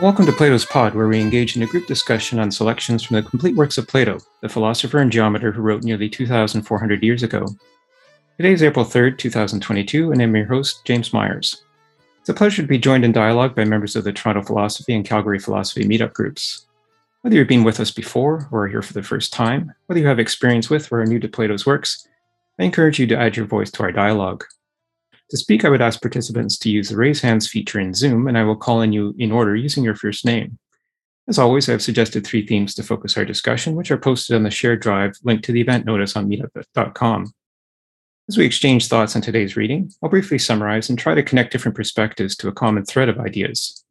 Welcome to Plato's Pod, where we engage in a group discussion on selections from the complete works of Plato, the philosopher and geometer who wrote nearly 2,400 years ago. Today is April 3rd, 2022, and I'm your host, James Myers. It's a pleasure to be joined in dialogue by members of the Toronto Philosophy and Calgary Philosophy meetup groups. Whether you've been with us before or are here for the first time, whether you have experience with or are new to Plato's works, I encourage you to add your voice to our dialogue. To speak, I would ask participants to use the raise hands feature in Zoom, and I will call on you in order using your first name. As always, I have suggested three themes to focus our discussion, which are posted on the shared drive linked to the event notice on meetup.com. As we exchange thoughts on today's reading, I'll briefly summarize and try to connect different perspectives to a common thread of ideas.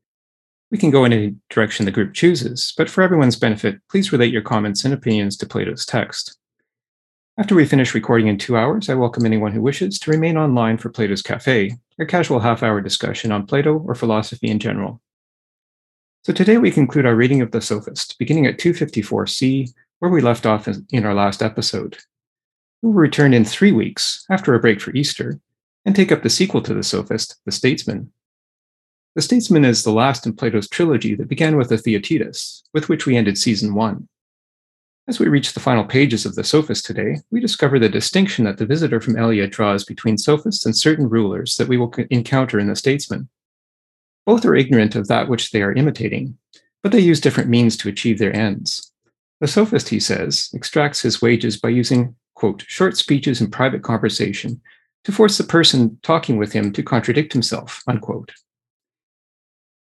We can go in any direction the group chooses, but for everyone's benefit, please relate your comments and opinions to Plato's text. After we finish recording in two hours, I welcome anyone who wishes to remain online for Plato's Cafe, a casual half hour discussion on Plato or philosophy in general. So today we conclude our reading of The Sophist, beginning at 254c, where we left off in our last episode. We will return in three weeks, after a break for Easter, and take up the sequel to The Sophist, The Statesman. The Statesman is the last in Plato's trilogy that began with the Theaetetus, with which we ended season one. As we reach the final pages of the Sophist today, we discover the distinction that the visitor from Elea draws between sophists and certain rulers that we will encounter in the statesman. Both are ignorant of that which they are imitating, but they use different means to achieve their ends. The sophist, he says, extracts his wages by using, quote, short speeches in private conversation to force the person talking with him to contradict himself, unquote.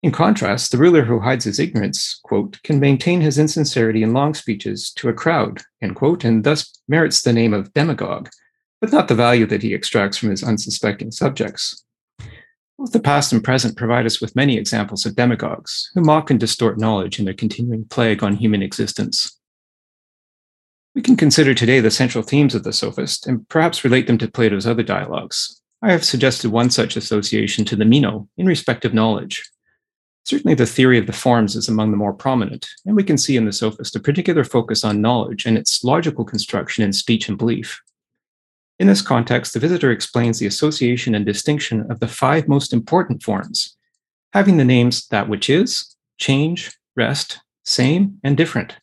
In contrast, the ruler who hides his ignorance, quote, can maintain his insincerity in long speeches to a crowd, end quote, and thus merits the name of demagogue, but not the value that he extracts from his unsuspecting subjects. Both the past and present provide us with many examples of demagogues who mock and distort knowledge in their continuing plague on human existence. We can consider today the central themes of the sophist and perhaps relate them to Plato's other dialogues. I have suggested one such association to the Meno in respect of knowledge. Certainly, the theory of the forms is among the more prominent, and we can see in the sophist a particular focus on knowledge and its logical construction in speech and belief. In this context, the visitor explains the association and distinction of the five most important forms, having the names that which is, change, rest, same, and different.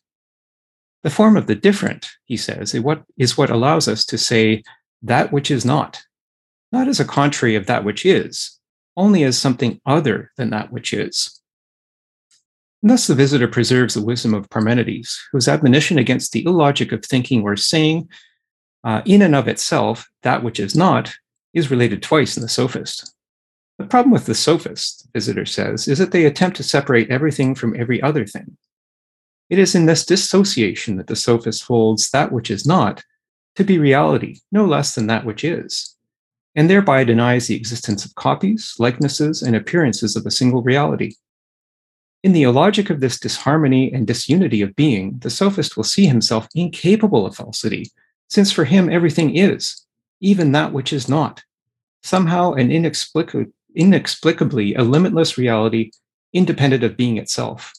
The form of the different, he says, is what allows us to say that which is not, not as a contrary of that which is, only as something other than that which is. And thus, the visitor preserves the wisdom of Parmenides, whose admonition against the illogic of thinking or saying, uh, in and of itself, that which is not, is related twice in the sophist. The problem with the sophist, the visitor says, is that they attempt to separate everything from every other thing. It is in this dissociation that the sophist holds that which is not to be reality, no less than that which is and thereby denies the existence of copies, likenesses, and appearances of a single reality. In the illogic of this disharmony and disunity of being, the sophist will see himself incapable of falsity, since for him everything is, even that which is not, somehow and inexplicably a limitless reality independent of being itself.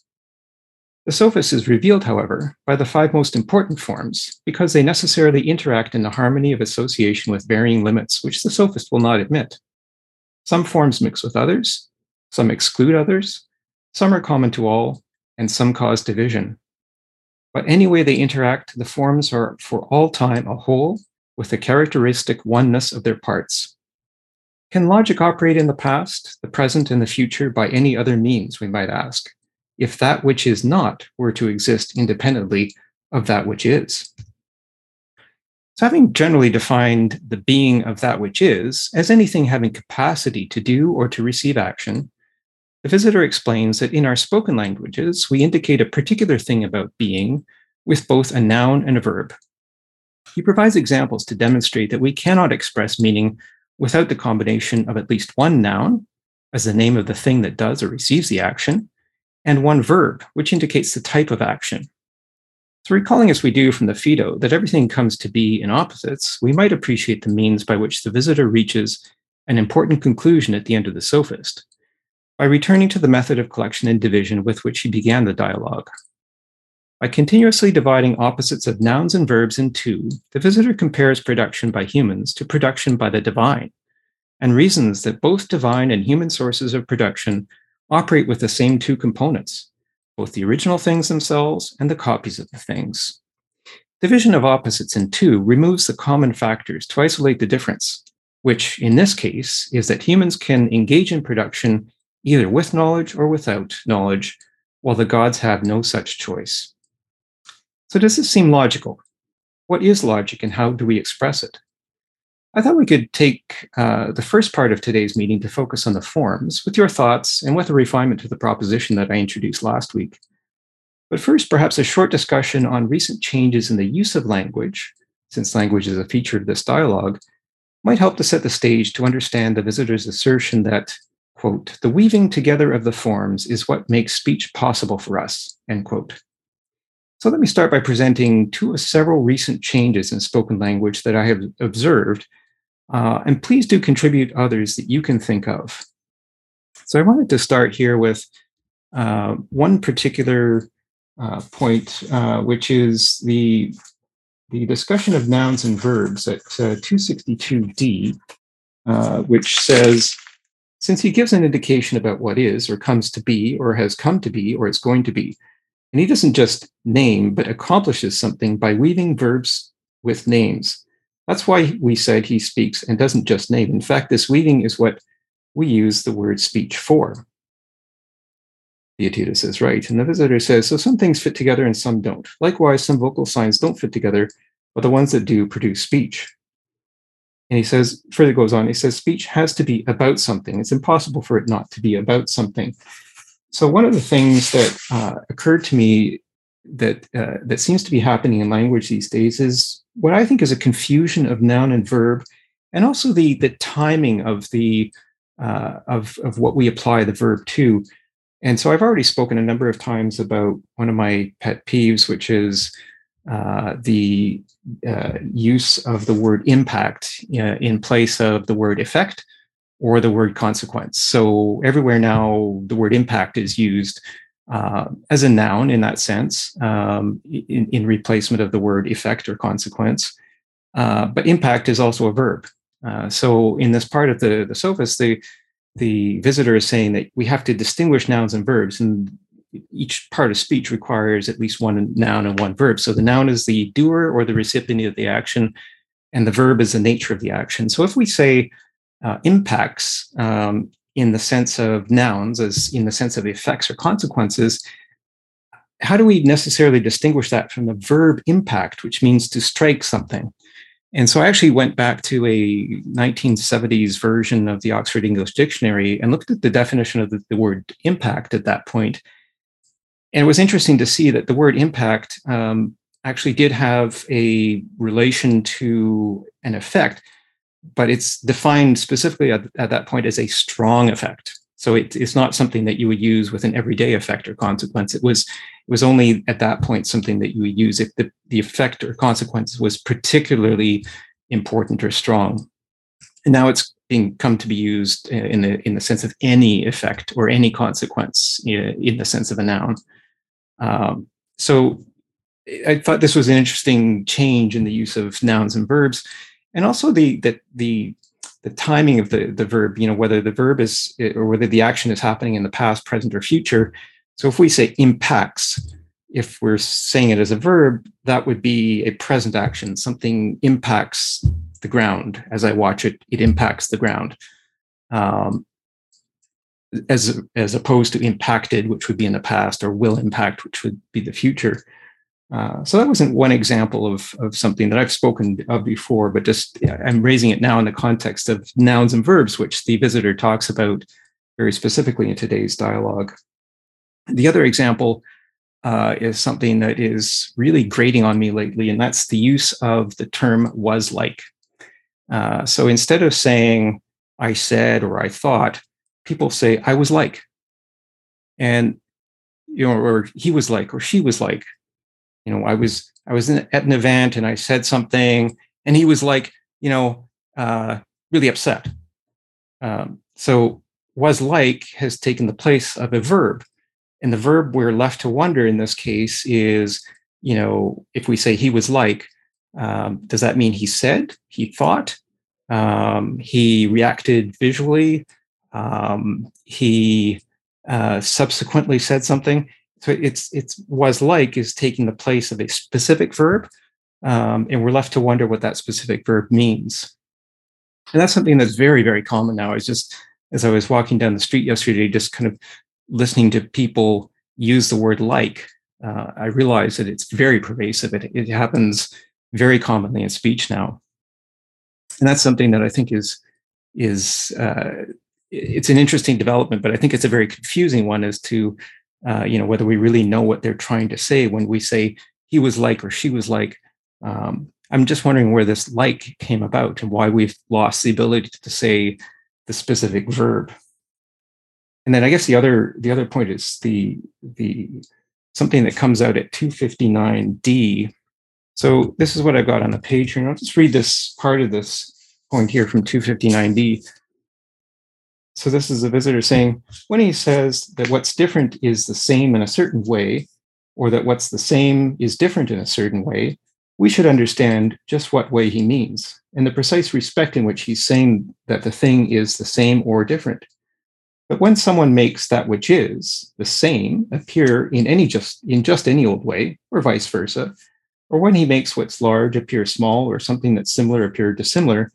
The sophist is revealed, however, by the five most important forms because they necessarily interact in the harmony of association with varying limits, which the sophist will not admit. Some forms mix with others, some exclude others, some are common to all, and some cause division. But any way they interact, the forms are for all time a whole with the characteristic oneness of their parts. Can logic operate in the past, the present, and the future by any other means, we might ask? If that which is not were to exist independently of that which is. So, having generally defined the being of that which is as anything having capacity to do or to receive action, the visitor explains that in our spoken languages, we indicate a particular thing about being with both a noun and a verb. He provides examples to demonstrate that we cannot express meaning without the combination of at least one noun, as the name of the thing that does or receives the action, and one verb, which indicates the type of action. So, recalling as we do from the Phaedo that everything comes to be in opposites, we might appreciate the means by which the visitor reaches an important conclusion at the end of the sophist by returning to the method of collection and division with which he began the dialogue. By continuously dividing opposites of nouns and verbs in two, the visitor compares production by humans to production by the divine, and reasons that both divine and human sources of production operate with the same two components, both the original things themselves and the copies of the things. Division of opposites in two removes the common factors to isolate the difference, which in this case is that humans can engage in production either with knowledge or without knowledge, while the gods have no such choice. So, does this seem logical? What is logic and how do we express it? I thought we could take uh, the first part of today's meeting to focus on the forms with your thoughts and with a refinement to the proposition that I introduced last week. But first, perhaps a short discussion on recent changes in the use of language, since language is a feature of this dialogue, might help to set the stage to understand the visitor's assertion that, quote, the weaving together of the forms is what makes speech possible for us, end quote. So let me start by presenting two of several recent changes in spoken language that I have observed, uh, and please do contribute others that you can think of. So I wanted to start here with uh, one particular uh, point, uh, which is the the discussion of nouns and verbs at uh, 262d, uh, which says, since he gives an indication about what is or comes to be or has come to be or is going to be, and he doesn't just name, but accomplishes something by weaving verbs with names. That's why we said he speaks and doesn't just name. In fact, this weaving is what we use the word speech for. Theaetetus is right. And the visitor says, so some things fit together and some don't. Likewise, some vocal signs don't fit together, but the ones that do produce speech. And he says, further goes on, he says, speech has to be about something. It's impossible for it not to be about something. So one of the things that uh, occurred to me that uh, that seems to be happening in language these days is what I think is a confusion of noun and verb, and also the the timing of the uh, of of what we apply the verb to. And so I've already spoken a number of times about one of my pet peeves, which is uh, the uh, use of the word impact uh, in place of the word effect or the word consequence. So everywhere now, the word impact is used uh, as a noun in that sense, um, in, in, replacement of the word effect or consequence. Uh, but impact is also a verb. Uh, so in this part of the, the sophist, the the visitor is saying that we have to distinguish nouns and verbs, and each part of speech requires at least one noun and one verb. So the noun is the doer or the recipient of the action, and the verb is the nature of the action. So if we say uh, impacts um, in the sense of nouns, as in the sense of effects or consequences, how do we necessarily distinguish that from the verb impact, which means to strike something? And so I actually went back to a 1970s version of the Oxford English Dictionary and looked at the definition of the, the word impact at that point. And it was interesting to see that the word impact um, actually did have a relation to an effect, but it's defined specifically at, at that point as a strong effect. So it, it's not something that you would use with an everyday effect or consequence. It was it was only at that point something that you would use if the, the effect or consequence was particularly important or strong. And now it's being come to be used in the in the sense of any effect or any consequence in the sense of a noun. Um, so I thought this was an interesting change in the use of nouns and verbs, and also the that the the timing of the, the verb, you know, whether the verb is or whether the action is happening in the past, present, or future. So if we say impacts, if we're saying it as a verb, that would be a present action. Something impacts the ground. As I watch it, it impacts the ground. Um, as as opposed to impacted, which would be in the past, or will impact, which would be the future. Uh, so that wasn't one example of, of something that I've spoken of before, but just I'm raising it now in the context of nouns and verbs, which the visitor talks about very specifically in today's dialogue. The other example uh, is something that is really grating on me lately, and that's the use of the term was like. Uh, so instead of saying I said or I thought, people say I was like. And you know, or he was like, or she was like you know, I was I was in, at an event and I said something, and he was like, you know, uh, really upset. Um, so was like has taken the place of a verb, And the verb we're left to wonder in this case is, you know, if we say he was like, um, does that mean he said, he thought, um, he reacted visually, um, he uh, subsequently said something? So it's it's was like is taking the place of a specific verb, um, and we're left to wonder what that specific verb means. And that's something that's very very common now. Is just as I was walking down the street yesterday, just kind of listening to people use the word like, uh, I realized that it's very pervasive. It, it happens very commonly in speech now, and that's something that I think is is uh, it's an interesting development, but I think it's a very confusing one as to uh, you know whether we really know what they're trying to say when we say he was like or she was like. Um, I'm just wondering where this like came about and why we've lost the ability to say the specific verb. And then I guess the other the other point is the the something that comes out at 259D. So this is what I've got on the page here. And I'll just read this part of this point here from 259D. So this is a visitor saying, when he says that what's different is the same in a certain way, or that what's the same is different in a certain way, we should understand just what way he means and the precise respect in which he's saying that the thing is the same or different. But when someone makes that which is the same appear in any just in just any old way, or vice versa, or when he makes what's large appear small, or something that's similar appear dissimilar,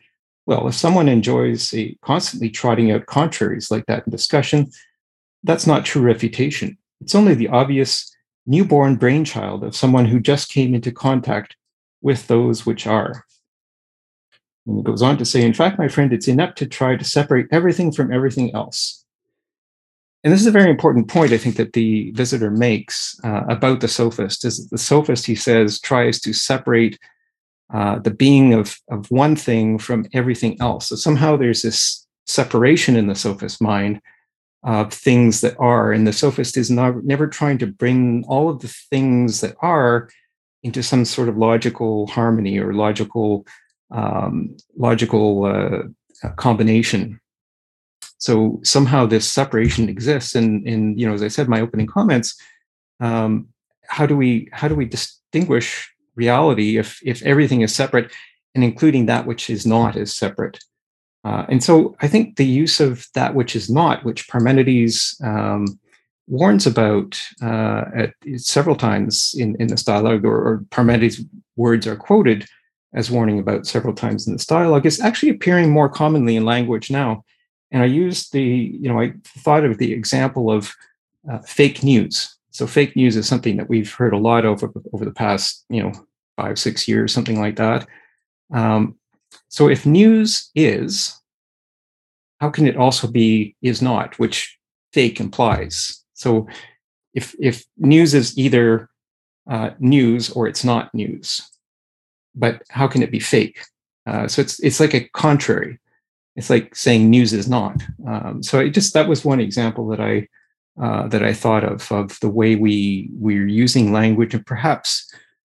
well, if someone enjoys a constantly trotting out contraries like that in discussion, that's not true refutation. It's only the obvious newborn brainchild of someone who just came into contact with those which are. And it goes on to say, in fact, my friend, it's inept to try to separate everything from everything else. And this is a very important point, I think, that the visitor makes uh, about the sophist. Is that the sophist, he says, tries to separate uh, the being of, of one thing from everything else. So somehow there's this separation in the sophist mind of things that are, and the sophist is not, never trying to bring all of the things that are into some sort of logical harmony or logical um, logical uh, combination. So somehow this separation exists, and and you know, as I said my opening comments, um, how do we how do we distinguish reality if if everything is separate, and including that which is not is separate? Uh, and so I think the use of that which is not, which Parmenides um, warns about uh, at several times in, in this dialogue, or, or Parmenides' words are quoted as warning about several times in this dialogue, is actually appearing more commonly in language now. And I used the, you know, I thought of the example of uh, fake news. So fake news is something that we've heard a lot over over the past, you know, five six years, something like that. Um, so if news is, how can it also be is not, which fake implies? So if if news is either uh, news or it's not news, but how can it be fake? Uh, so it's it's like a contrary. It's like saying news is not. Um, so it just that was one example that I uh, that I thought of of the way we we're using language and perhaps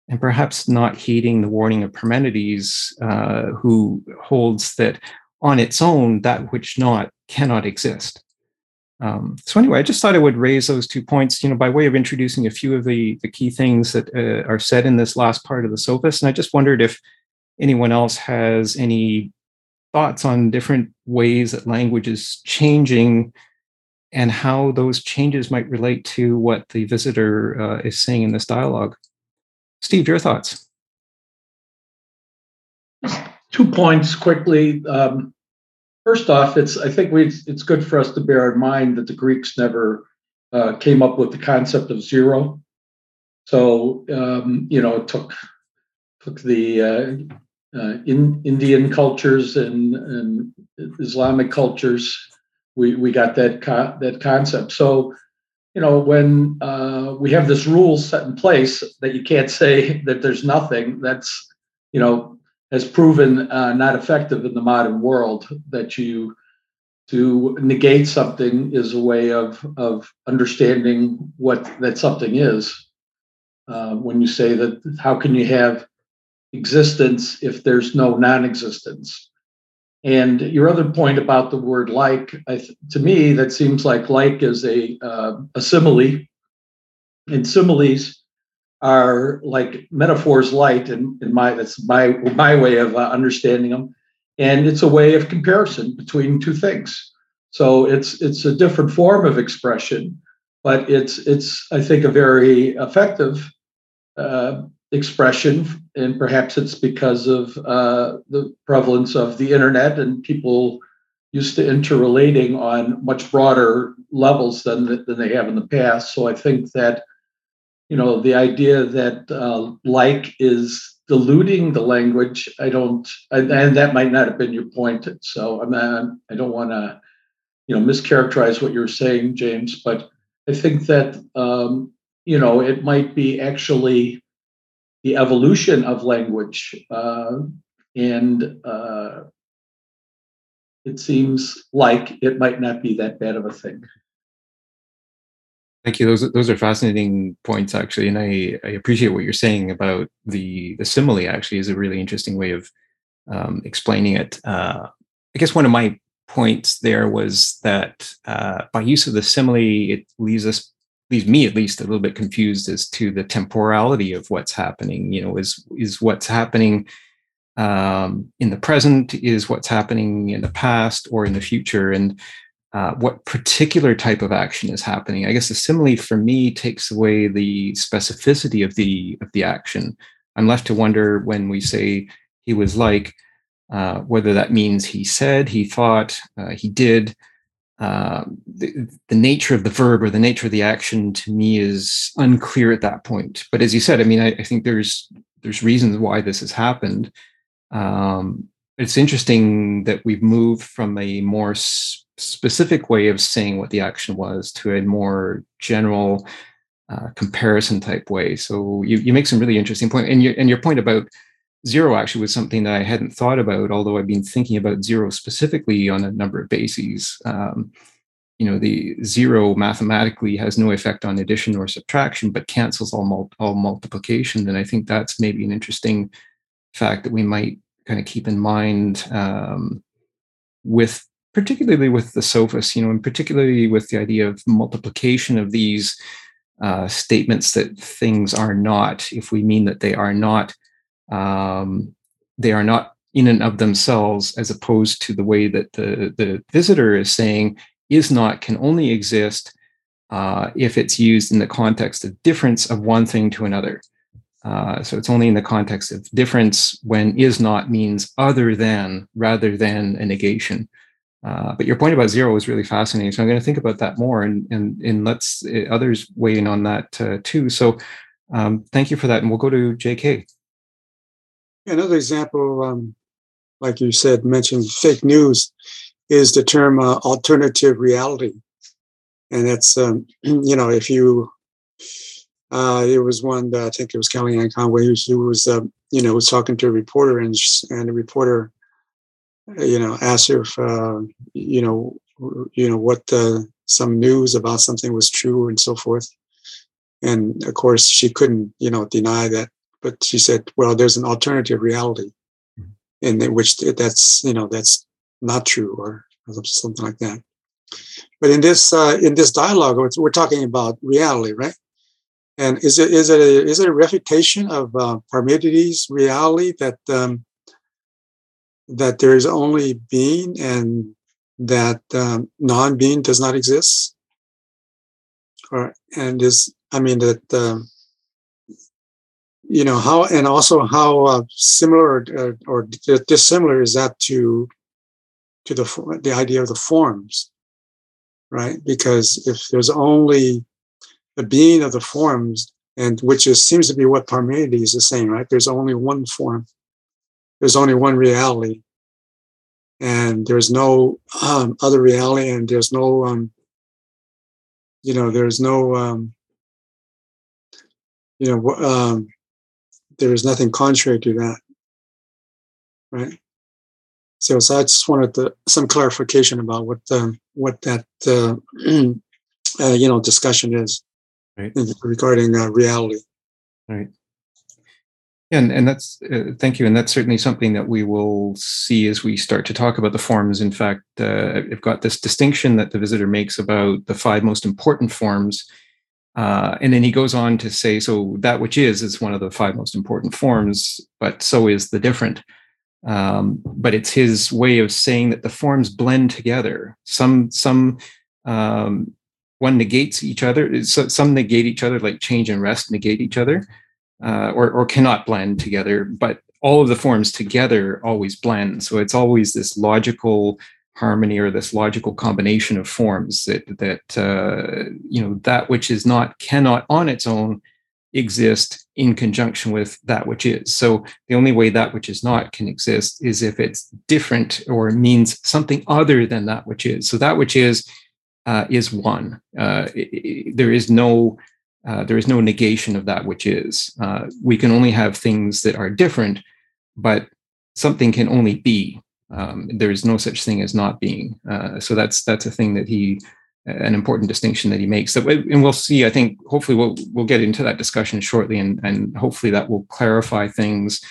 and perhaps not heeding the warning of Parmenides, uh, who holds that on its own that which not cannot exist. Um, so anyway, I just thought I would raise those two points, you know, by way of introducing a few of the, the key things that uh, are said in this last part of the sophist. And I just wondered if anyone else has any thoughts on different ways that language is changing and how those changes might relate to what the visitor uh, is saying in this dialogue. Steve, your thoughts? Two points quickly. Um, First off, it's I think we it's good for us to bear in mind that the Greeks never uh, came up with the concept of zero. So um, you know, it took took the uh, uh, in Indian cultures and, and Islamic cultures. We we got that co- that concept. So you know, when uh, we have this rule set in place that you can't say that there's nothing, that's you know has proven uh, not effective in the modern world. That you to negate something is a way of of understanding what that something is. Uh, when you say that, how can you have existence if there's no non-existence? And your other point about the word like, th- to me, that seems like like is a uh, a simile. And similes are like metaphors light and in, in my that's my my way of uh, understanding them and it's a way of comparison between two things. So it's it's a different form of expression but it's it's i think a very effective uh, expression and perhaps it's because of uh, the prevalence of the internet and people used to interrelating on much broader levels than than they have in the past. So i think that you know the idea that uh, like is diluting the language i don't and, that might not have been your point. So i'm not, i don't want to you know mischaracterize what you're saying james but i think that um, you know it might be actually the evolution of language uh, and uh, it seems like it might not be that bad of a thing Thank you. Those those are fascinating points, actually, and I, I appreciate what you're saying about the the simile. Actually, is a really interesting way of um, explaining it. Uh, I guess one of my points there was that uh, by use of the simile, it leaves us leaves me at least a little bit confused as to the temporality of what's happening. You know, is is what's happening um, in the present, is what's happening in the past or in the future, and uh, what particular type of action is happening. I guess the simile for me takes away the specificity of the of the action. I'm left to wonder when we say he was like, uh, whether that means he said, he thought, uh, he did. Uh, the, the, nature of the verb or the nature of the action to me is unclear at that point. But as you said, I mean, I, I think there's there's reasons why this has happened. Um, it's interesting that we've moved from a more specific way of saying what the action was to a more general uh, comparison type way. So you, you make some really interesting point, and your and your point about zero actually was something that I hadn't thought about, although I've been thinking about zero specifically on a number of bases. Um, you know, the zero mathematically has no effect on addition or subtraction, but cancels all mul- all multiplication. And I think that's maybe an interesting fact that we might kind of keep in mind um, with particularly with the sophist, you know, and particularly with the idea of multiplication of these uh, statements that things are not, if we mean that they are not, um, they are not in and of themselves, as opposed to the way that the the visitor is saying is not can only exist uh, if it's used in the context of difference of one thing to another. Uh, so it's only in the context of difference when is not means other than rather than a negation. Uh, but your point about zero was really fascinating. So I'm going to think about that more, and and and let's uh, others weigh in on that uh, too. So um, thank you for that, and we'll go to J.K. Another example, um, like you said, mentioned fake news, is the term uh, alternative reality, and that's um, you know if you. Uh, it was one that I think it was Kellyanne Conway who, who was, uh, you know, was talking to a reporter, and and the reporter you know, asked her if, uh, you know, you know what some news about something was true and so forth. And of course, she couldn't, you know, deny that. But she said, "Well, there's an alternative reality, in which that's, you know, that's not true, or something like that." But in this uh, in this dialogue, we're talking about reality, right? And is it is it a, is it a refutation of uh, Parmenides' reality that um, that there is only being and that um, non-being does not exist or and is i mean that um, you know how and also how uh, similar or, or dissimilar is that to to the the idea of the forms right? Because if there's only the being of the forms and which is seems to be what parmenides is saying right? There's only one form. There's only one reality. And there's no um, other reality and there's no um, you know there's no um, you know um, there is nothing contrary to that right so, so i just wanted to, some clarification about what um, what that uh, uh, you know discussion is right. regarding uh, reality right and and that's uh, thank you, and that's certainly something that we will see as we start to talk about the forms. In fact, uh, I've got this distinction that the visitor makes about the five most important forms, Uh, and then he goes on to say, so that which is is one of the five most important forms, but so is the different. Um, but it's his way of saying that the forms blend together. Some some um, one negates each other. So some negate each other, like change and rest negate each other, uh, or or cannot blend together. But all of the forms together always blend. So it's always this logical harmony or this logical combination of forms that that uh, you know that which is not cannot on its own exist in conjunction with that which is. So the only way that which is not can exist is if it's different or means something other than that which is. So that which is uh, is one. Uh, it, it, there is no uh, there is no negation of that which is. Uh, we can only have things that are different but something can only be um, there is no such thing as not being. Uh, so that's that's a thing that he, an important distinction that he makes. That and we'll see. I think hopefully we'll we'll get into that discussion shortly, and and hopefully that will clarify things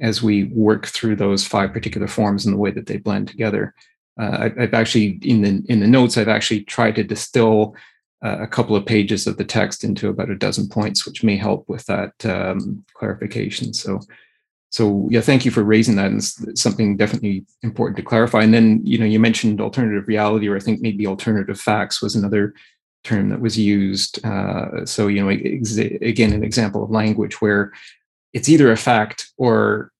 as we work through those five particular forms and the way that they blend together. Uh, I, have actually in the in the notes I've actually tried to distill uh, a couple of pages of the text into about a dozen points, which may help with that um, clarification. So so yeah, thank you for raising that. And it's something definitely important to clarify. And then you know you mentioned alternative reality, or I think maybe alternative facts was another term that was used. Uh, so you know ex- again, an example of language where it's either a fact or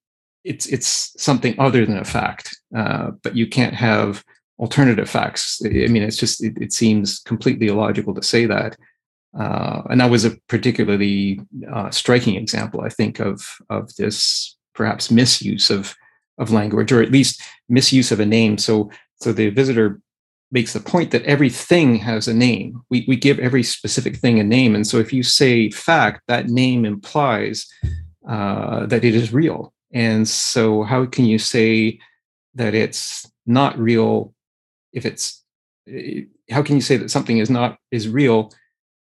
it's it's something other than a fact, uh, but you can't have alternative facts. I mean, it's just it, it seems completely illogical to say that. Uh, and that was a particularly uh, striking example, I think, of of this perhaps misuse of of language or at least misuse of a name. So so the visitor makes the point that everything has a name. We, we give every specific thing a name. And so if you say fact that name implies uh, that it is real. And so how can you say that it's not real if it's eh, how can you say that something is not is real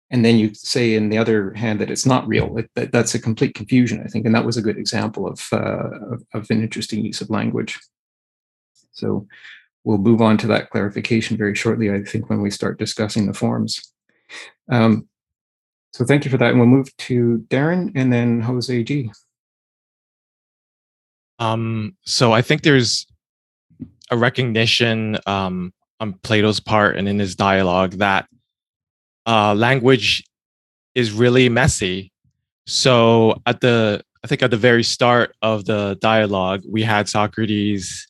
and then you say in the other hand that it's not real. It, that, that's a complete confusion i think. And that was a good example of, uh, of, of an interesting use of language. So we'll move on to that clarification very shortly i think when we start discussing the forms. Um, so thank you for that. And we'll move to darren and then jose g. Um, so i think there's a recognition um, on plato's part and in his dialogue that uh, language is really messy. So at the I think at the very start of the dialogue, we had Socrates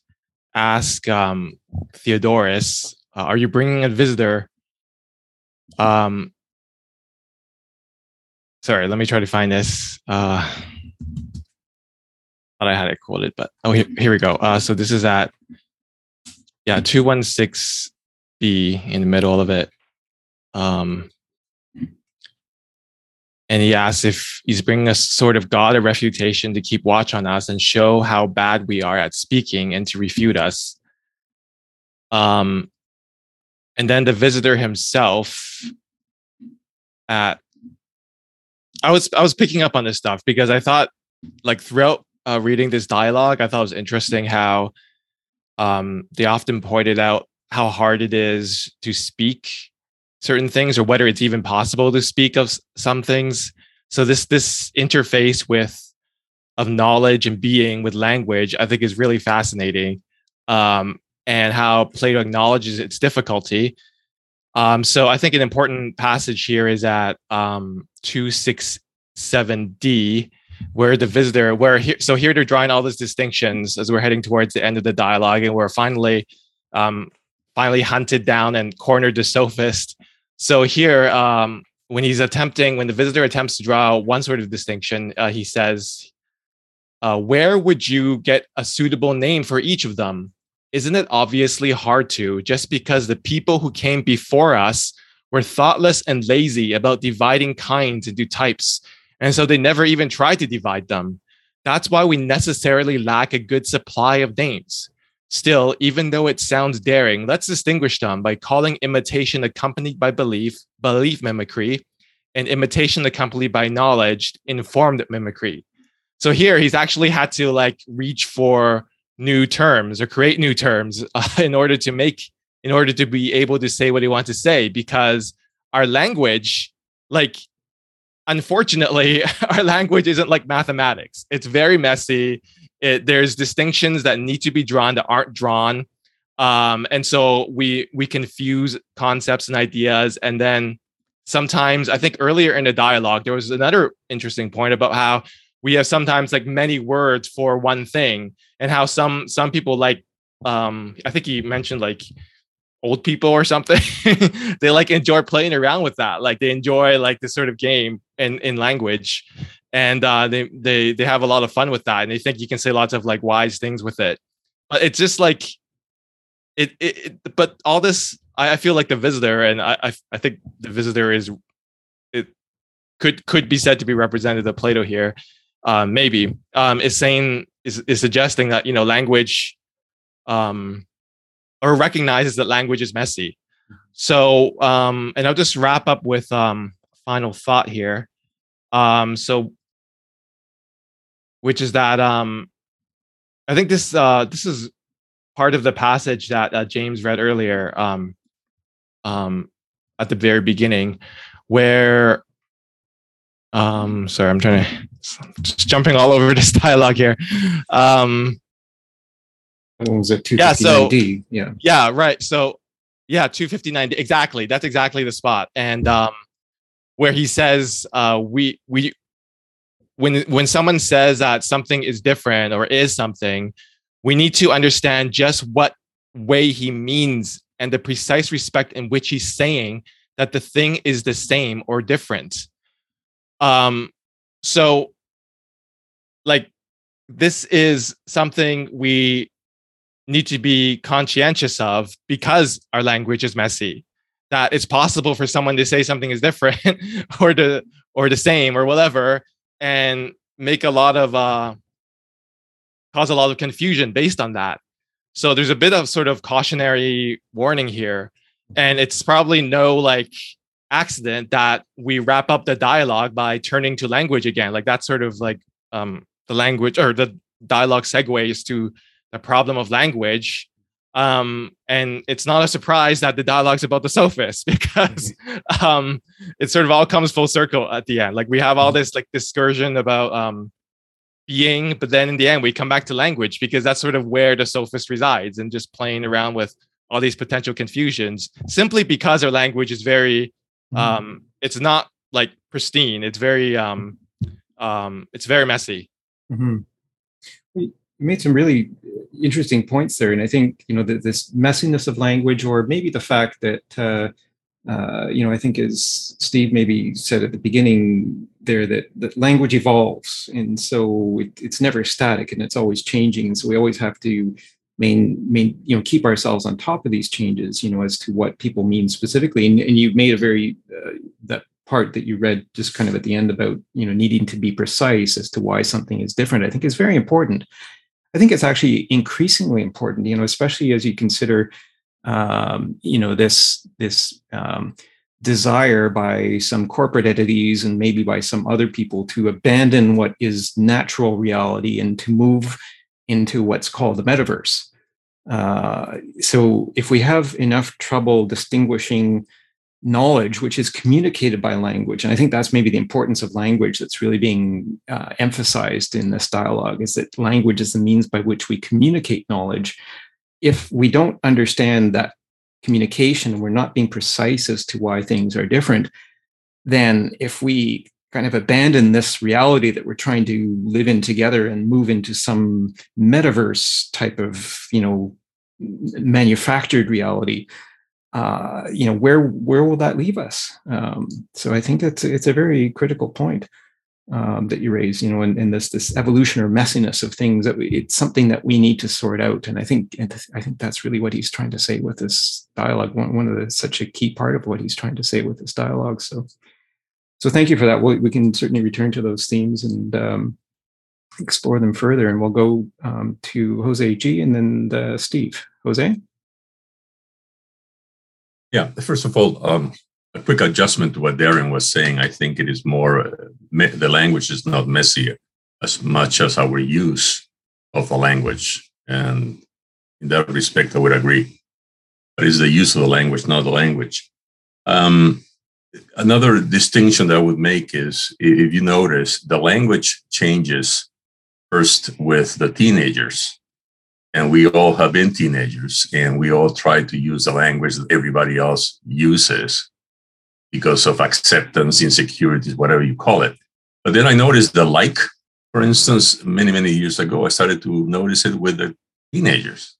ask um, Theodorus, uh, "Are you bringing a visitor?" Um, sorry, let me try to find this. Uh, thought I had it quoted, but oh, here, here we go. Uh, so this is at yeah two one six B in the middle of it. Um, and he asks if he's bringing us sort of God a refutation to keep watch on us and show how bad we are at speaking and to refute us. Um, and then the visitor himself at I was I was picking up on this stuff because I thought like throughout uh, reading this dialogue, I thought it was interesting how um, they often pointed out how hard it is to speak certain things or whether it's even possible to speak of some things. So this this interface with of knowledge and being with language i think is really fascinating um, and how plato acknowledges its difficulty. Um, so i think an important passage here is at um, 267d where the visitor where here so here they're drawing all these distinctions as we're heading towards the end of the dialogue and we're finally um, finally hunted down and cornered the sophist so here, um, when he's attempting, when the visitor attempts to draw one sort of distinction, uh, he says, uh, "Where would you get a suitable name for each of them? Isn't it obviously hard to, just because the people who came before us were thoughtless and lazy about dividing kinds into types, and so they never even tried to divide them. That's why we necessarily lack a good supply of names." Still, even though it sounds daring, let's distinguish them by calling imitation accompanied by belief, belief mimicry, and imitation accompanied by knowledge, informed mimicry. So here he's actually had to like reach for new terms or create new terms uh, in order to make, in order to be able to say what he wants to say, because our language like unfortunately our language isn't like mathematics it's very messy it, there's distinctions that need to be drawn that aren't drawn. Um, and so we we confuse concepts and ideas. And then sometimes i think earlier in the dialogue there was another interesting point about how we have sometimes like many words for one thing and how some some people like um i think he mentioned like old people or something. They like enjoy playing around with that. Like they enjoy like this sort of game in in language and uh they they they have a lot of fun with that and they think you can say lots of like wise things with it but it's just like it, it, it but all this I, I feel like the visitor and I, I i think the visitor is it could could be said to be representative of plato here uh, maybe um is saying is, is suggesting that you know language um or recognizes that language is messy. So, um, and I'll just wrap up with um, final thought here. Um, so, which is that um, I think this uh, this is part of the passage that uh, James read earlier um, um, at the very beginning, where um, sorry, I'm trying to just jumping all over this dialogue here. Um, was it 259D? Yeah, so, yeah. Yeah, right. So yeah, 259D. Exactly. That's exactly the spot. And um where he says uh we we when when someone says that something is different or is something, we need to understand just what way he means and the precise respect in which he's saying that the thing is the same or different. Um so like this is something we need to be conscientious of because our language is messy that it's possible for someone to say something is different or the or the same or whatever and make a lot of uh cause a lot of confusion based on that so there's a bit of sort of cautionary warning here and it's probably no like accident that we wrap up the dialogue by turning to language again like that's sort of like um the language or the dialogue segues to the problem of language. Um, and it's not a surprise that the dialogue's about the sophist because mm-hmm. um, it sort of all comes full circle at the end. Like we have all mm-hmm. this like discursion about um, being, but then in the end we come back to language because that's sort of where the sophist resides and just playing around with all these potential confusions simply because our language is very mm-hmm. um, it's not like pristine it's very um, um, it's very messy mm-hmm made some really interesting points there, and I think you know that this messiness of language, or maybe the fact that uh, uh, you know, I think as Steve maybe said at the beginning there that that language evolves, and so it, it's never static and it's always changing. and So we always have to main main you know keep ourselves on top of these changes, you know, as to what people mean specifically. And, and you made a very uh, that part that you read just kind of at the end about you know needing to be precise as to why something is different. I think is very important I think it's actually increasingly important, you know, especially as you consider, um, you know, this this um, desire by some corporate entities and maybe by some other people to abandon what is natural reality and to move into what's called the metaverse. Uh, so if we have enough trouble distinguishing knowledge which is communicated by language. And i think that's maybe the importance of language that's really being uh, emphasized in this dialogue is that language is the means by which we communicate knowledge. If we don't understand that communication we're not being precise as to why things are different then if we kind of abandon this reality that we're trying to live in together and move into some metaverse type of you know manufactured reality uh, you know where where will that leave us? Um, so i think it's it's a very critical point um, that you raise you know in, in this this evolution or messiness of things that we, it's something that we need to sort out. And i think and i think that's really what he's trying to say with this dialogue one, one of the such a key part of what he's trying to say with this dialogue. So so thank you for that. We we can certainly return to those themes and um, explore them further. And we'll go um, to jose g and then uh, steve. Jose yeah, first of all, um, a quick adjustment to what Darren was saying. I think it is more, uh, me- the language is not messy as much as our use of the language. And in that respect, I would agree. But it's the use of the language, not the language. Um, another distinction that I would make is if you notice the language changes first with the teenagers and we all have been teenagers and we all try to use the language that everybody else uses because of acceptance insecurities whatever you call it. But then i noticed the like for instance many many years ago i started to notice it with the teenagers.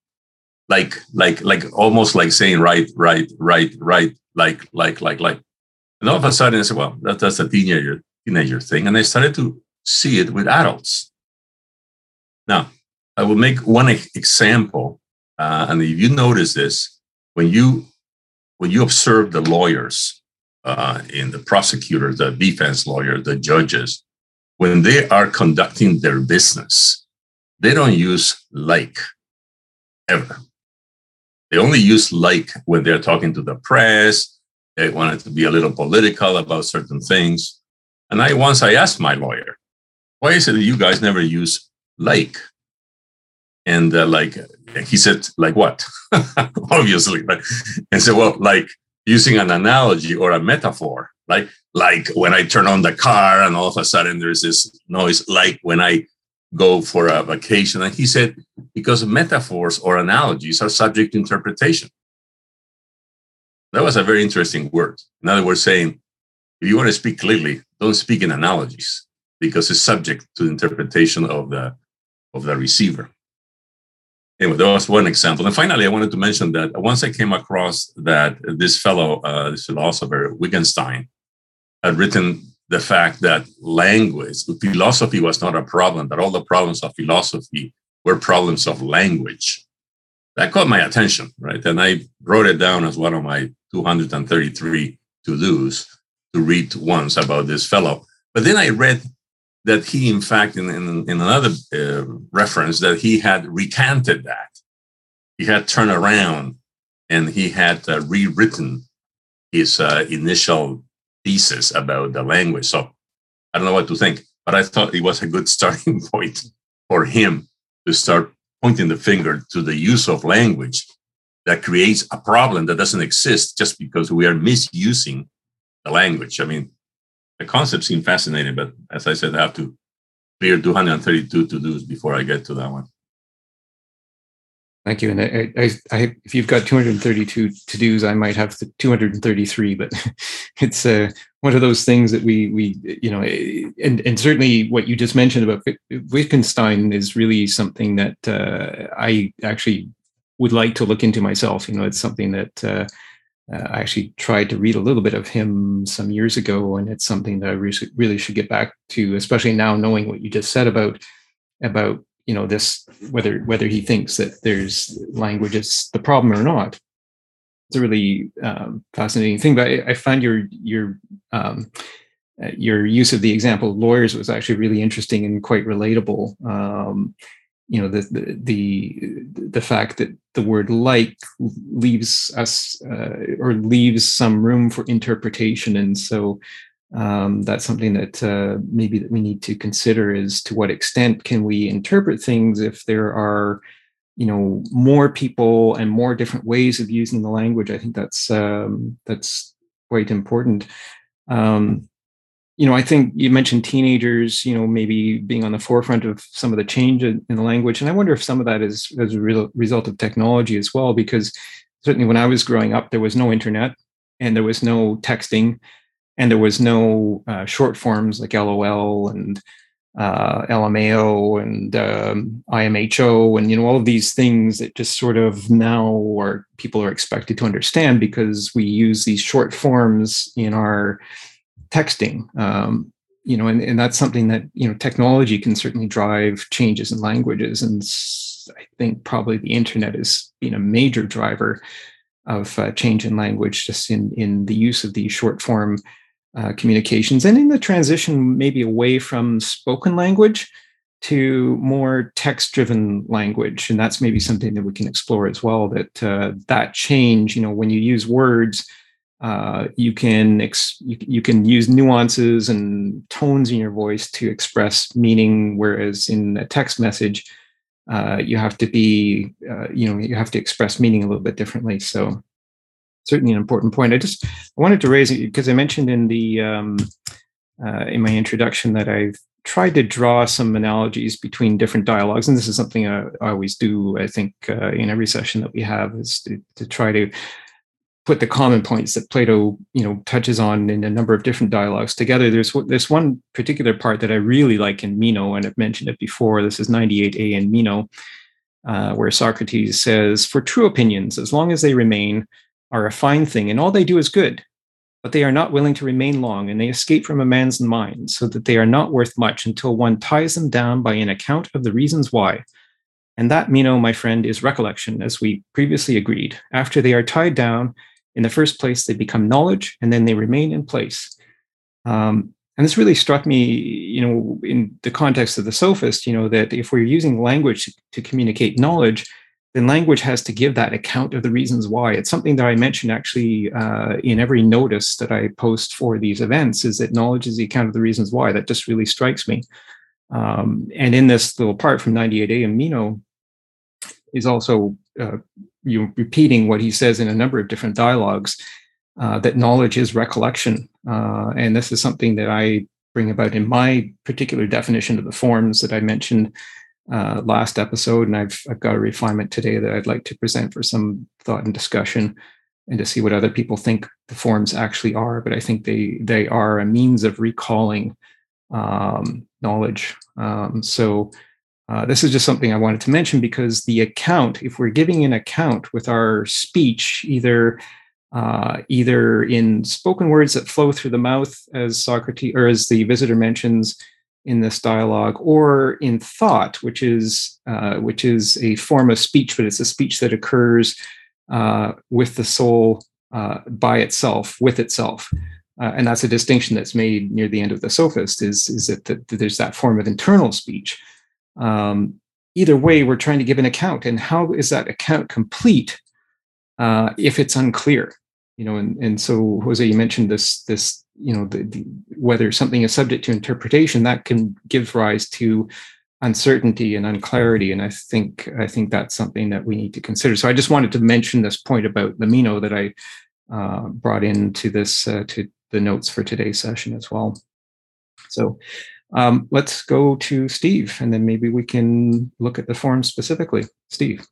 Like like like almost like saying right right right right like like like like. And all of a sudden i said well that, that's a teenager teenager thing. And i started to see it with adults. Now I will make one example, uh, and if you notice this, when you when you observe the lawyers uh, in the prosecutors, the defense lawyers, the judges, when they are conducting their business, they don't use like ever. They only use like when they're talking to the press. They want it to be a little political about certain things. And I once I asked my lawyer, why is it that you guys never use like? And uh, like he said like what? Obviously but and said well like using an analogy or a metaphor like like when i turn on the car and all of a sudden there's this noise like when i go for a vacation. And he said because metaphors or analogies are subject to interpretation. That was a very interesting word. In other words saying if you want to speak clearly don't speak in analogies because it's subject to the interpretation of the of the receiver anyway, that was one example. And finally, I wanted to mention that once I came across that this fellow, uh, this philosopher, Wittgenstein, had written the fact that language, philosophy was not a problem, that all the problems of philosophy were problems of language. That caught my attention, right? And I wrote it down as one of my 233 to dos to read once about this fellow. But then I read that he, in fact, in, in, in another uh, reference, that he had recanted that. He had turned around and he had uh, rewritten his uh, initial thesis about the language. So I don't know what to think, but I thought it was a good starting point for him to start pointing the finger to the use of language that creates a problem that doesn't exist just because we are misusing the language. I mean, the concept seemed fascinating, but as I said, I have to clear 232 to dos before I get to that one. Thank you. And I, I, I, if you've got 232 to dos, I might have 233, but it's uh, one of those things that we, we, you know, and, and certainly what you just mentioned about Wittgenstein is really something that uh, I actually would like to look into myself. You know, it's something that uh, uh, I actually tried to read a little bit of him some years ago, and it's something that I re- really should get back to, especially now knowing what you just said about about you know this whether whether he thinks that there's language is the problem or not. It's a really um, fascinating thing. But I, I find your your um, uh, your use of the example of lawyers was actually really interesting and quite relatable. Um, you know the, the, the the fact that the word like leaves us uh, or leaves some room for interpretation. And so um, that's something that uh, maybe that we need to consider is to what extent can we interpret things if there are you know more people and more different ways of using the language. I think that's um, that's quite important. Um, you know, I think you mentioned teenagers, you know, maybe being on the forefront of some of the change in, the language. And I wonder if some of that is as a result of technology as well, because certainly when I was growing up, there was no internet and there was no texting and there was no uh, short forms like LOL and uh, LMAO and um, IMHO and you know all of these things that just sort of now are people are expected to understand because we use these short forms in our texting. Um, you know, and, and that's something that, you know, technology can certainly drive changes in languages. And I think probably the internet has been a major driver of uh, change in language, just in, in the use of these short form uh, communications and in the transition maybe away from spoken language to more text driven language and that's maybe something that we can explore as well that uh, that change you know when you use words uh, you can ex- you, you, can use nuances and tones in your voice to express meaning whereas in a text message uh, you have to be uh, you know you have to express meaning a little bit differently so certainly an important point. I just I wanted to raise it because I mentioned in the um, uh, in my introduction that I've tried to draw some analogies between different dialogues, and this is something I, I always do. I think uh, in every session that we have is to, to try to put the common points that Plato, you know, touches on in a number of different dialogues together. There's this one particular part that I really like in Meno, and I've mentioned it before. This is 98a in Meno, uh, where Socrates says, "For true opinions, as long as they remain, are a fine thing, and all they do is good. But they are not willing to remain long, and they escape from a man's mind, so that they are not worth much until one ties them down by an account of the reasons why." And that, Meno, my friend, is recollection, as we previously agreed. After they are tied down, in the first place, they become knowledge and then they remain in place. Um, and this really struck me, you know, in the context of the sophist, you know, that if we're using language to communicate knowledge, then language has to give that account of the reasons why. It's something that I mention actually uh, in every notice that I post for these events is that knowledge is the account of the reasons why. That just really strikes me. Um, and in this little part from 98a and Meno is also uh, you know, repeating what he says in a number of different dialogues uh, that knowledge is recollection. Uh, and this is something that I bring about in my particular definition of the forms that I mentioned uh, last episode. And I've, I've got a refinement today that I'd like to present for some thought and discussion and to see what other people think the forms actually are. But I think they, they are a means of recalling um, knowledge. Um, so uh, this is just something I wanted to mention because the account, if we're giving an account with our speech, either uh, either in spoken words that flow through the mouth, as Socrates or as the visitor mentions in this dialogue, or in thought, which is uh, which is a form of speech, but it's a speech that occurs uh, with the soul uh, by itself, with itself. Uh, and that's a distinction that's made near the end of the sophist is, is that, that there's that form of internal speech um, either way, we're trying to give an account, and how is that account complete uh, if it's unclear? You know, and, and so Jose, you mentioned this this you know the, the, whether something is subject to interpretation that can give rise to uncertainty and unclarity and i think i think that's something that we need to consider so i just wanted to mention this point about the Meno that i uh, brought into this uh, to the notes for today's session as well so um, let's go to Steve, and then maybe we can look at the form specifically. Steve.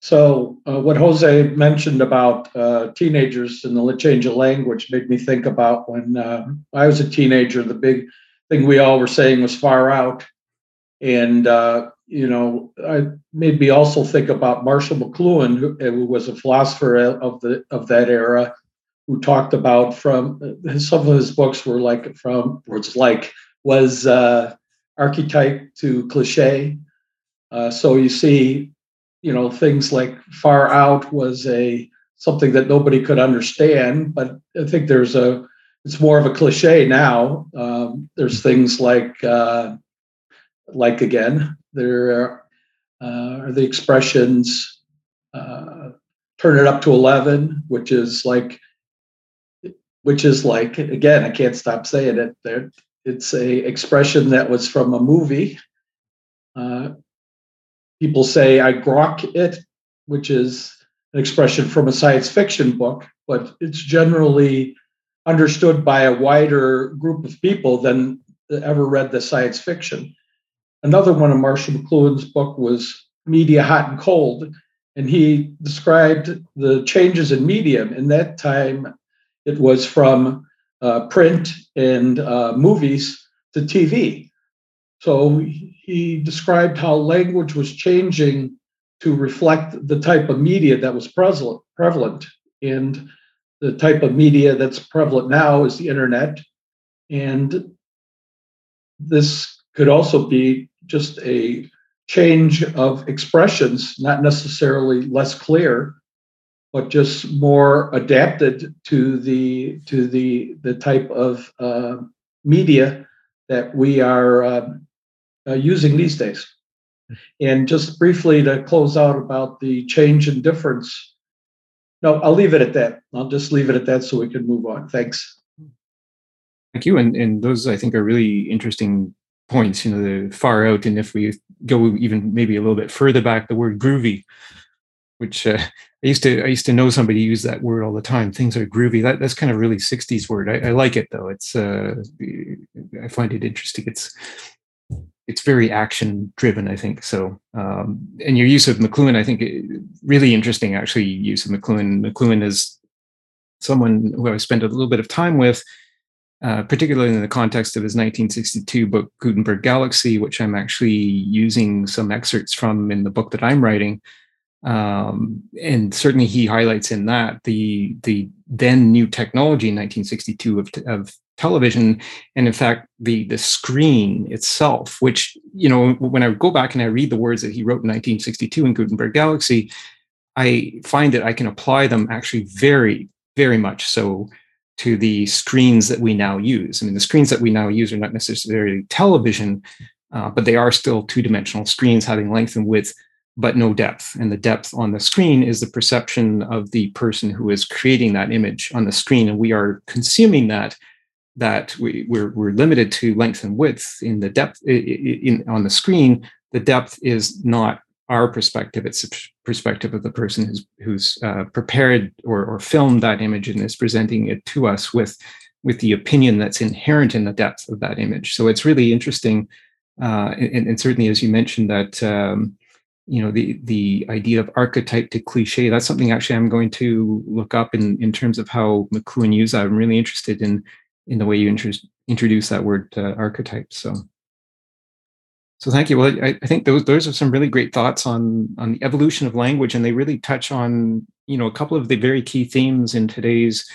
So, uh, what Jose mentioned about uh, teenagers and the change of language made me think about when uh, I was a teenager. The big thing we all were saying was far out, and uh, you know, I made me also think about Marshall McLuhan, who, who was a philosopher of the of that era, who talked about from some of his books were like from words like was uh, archetype to cliche. Uh, so you see, you know, things like far out was a something that nobody could understand, but I think there's a it's more of a cliche now. Um, there's things like uh, like again there uh, are the expressions uh, turn it up to 11 which is like which is like again, I can't stop saying it. There, it's a expression that was from a movie. Uh, people say I grok it, which is an expression from a science fiction book, but it's generally understood by a wider group of people than ever read the science fiction. Another one of Marshall McLuhan's book was Media Hot and Cold, and he described the changes in medium. In that time, it was from uh, print and uh, movies to TV. So he described how language was changing to reflect the type of media that was prevalent. And the type of media that's prevalent now is the internet. And this could also be just a change of expressions, not necessarily less clear, but just more adapted to the to the the type of uh, media that we are uh, uh, using these days. And just briefly to close out about the change in difference. No, I'll leave it at that. I'll just leave it at that so we can move on. Thanks. Thank you. And and those I think are really interesting points. You know, the far out, and if we go even maybe a little bit further back, the word groovy which uh, I used to I used to know somebody use that word all the time. Things are groovy. That that's kind of really '60s word. I, I like it though. It's uh, I find it interesting. It's it's very action driven. I think so. Um, and your use of McLuhan, I think, really interesting. Actually, use of McLuhan. McLuhan is someone who I spent a little bit of time with. Uh, particularly in the context of his 1962 book Gutenberg Galaxy, which I'm actually using some excerpts from in the book that I'm writing. Um, and certainly he highlights in that the the then new technology in 1962 of, of television and in fact the the screen itself which you know when i go back and i read the words that he wrote in 1962 in gutenberg galaxy i find that i can apply them actually very very much so to the screens that we now use. I mean the screens that we now use are not necessarily television uh, but they are still two-dimensional screens having length and width but no depth. And the depth on the screen is the perception of the person who is creating that image on the screen. And we are consuming that, that we, we're, we're limited to length and width in the depth in, in, on the screen. The depth is not our perspective, it's the perspective of the person who's, who's uh, prepared or, or filmed that image and is presenting it to us with, with the opinion that's inherent in the depth of that image. So it's really interesting. Uh, and, and, certainly, as you mentioned, that um, you know the the idea of archetype to cliche that's something actually i'm going to look up in in terms of how mcluhan used that. I'm really interested in in the way you introduce introduce that word uh, archetype so. So thank you. Well I, I think those those are some really great thoughts on on the evolution of language and they really touch on you know a couple of the very key themes in today's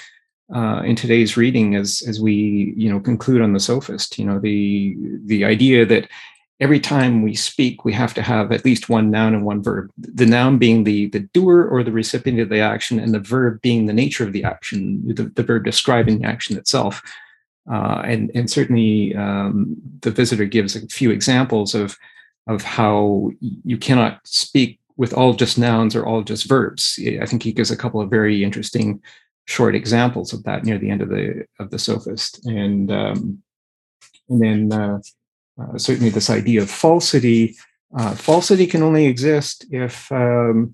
uh, in today's reading as as we you know conclude on the sophist you know the the idea that every time we speak, we have to have at least one noun and one verb. The noun being the, the doer or the recipient of the action, and the verb being the nature of the action, the, the verb describing the action itself. Uh, and, and certainly um, the visitor gives a few examples of, of how you cannot speak with all just nouns or all just verbs. I think he gives a couple of very interesting short examples of that near the end of the of the sophist. And um, and then uh, uh, certainly this idea of falsity. Uh, falsity can only exist if um,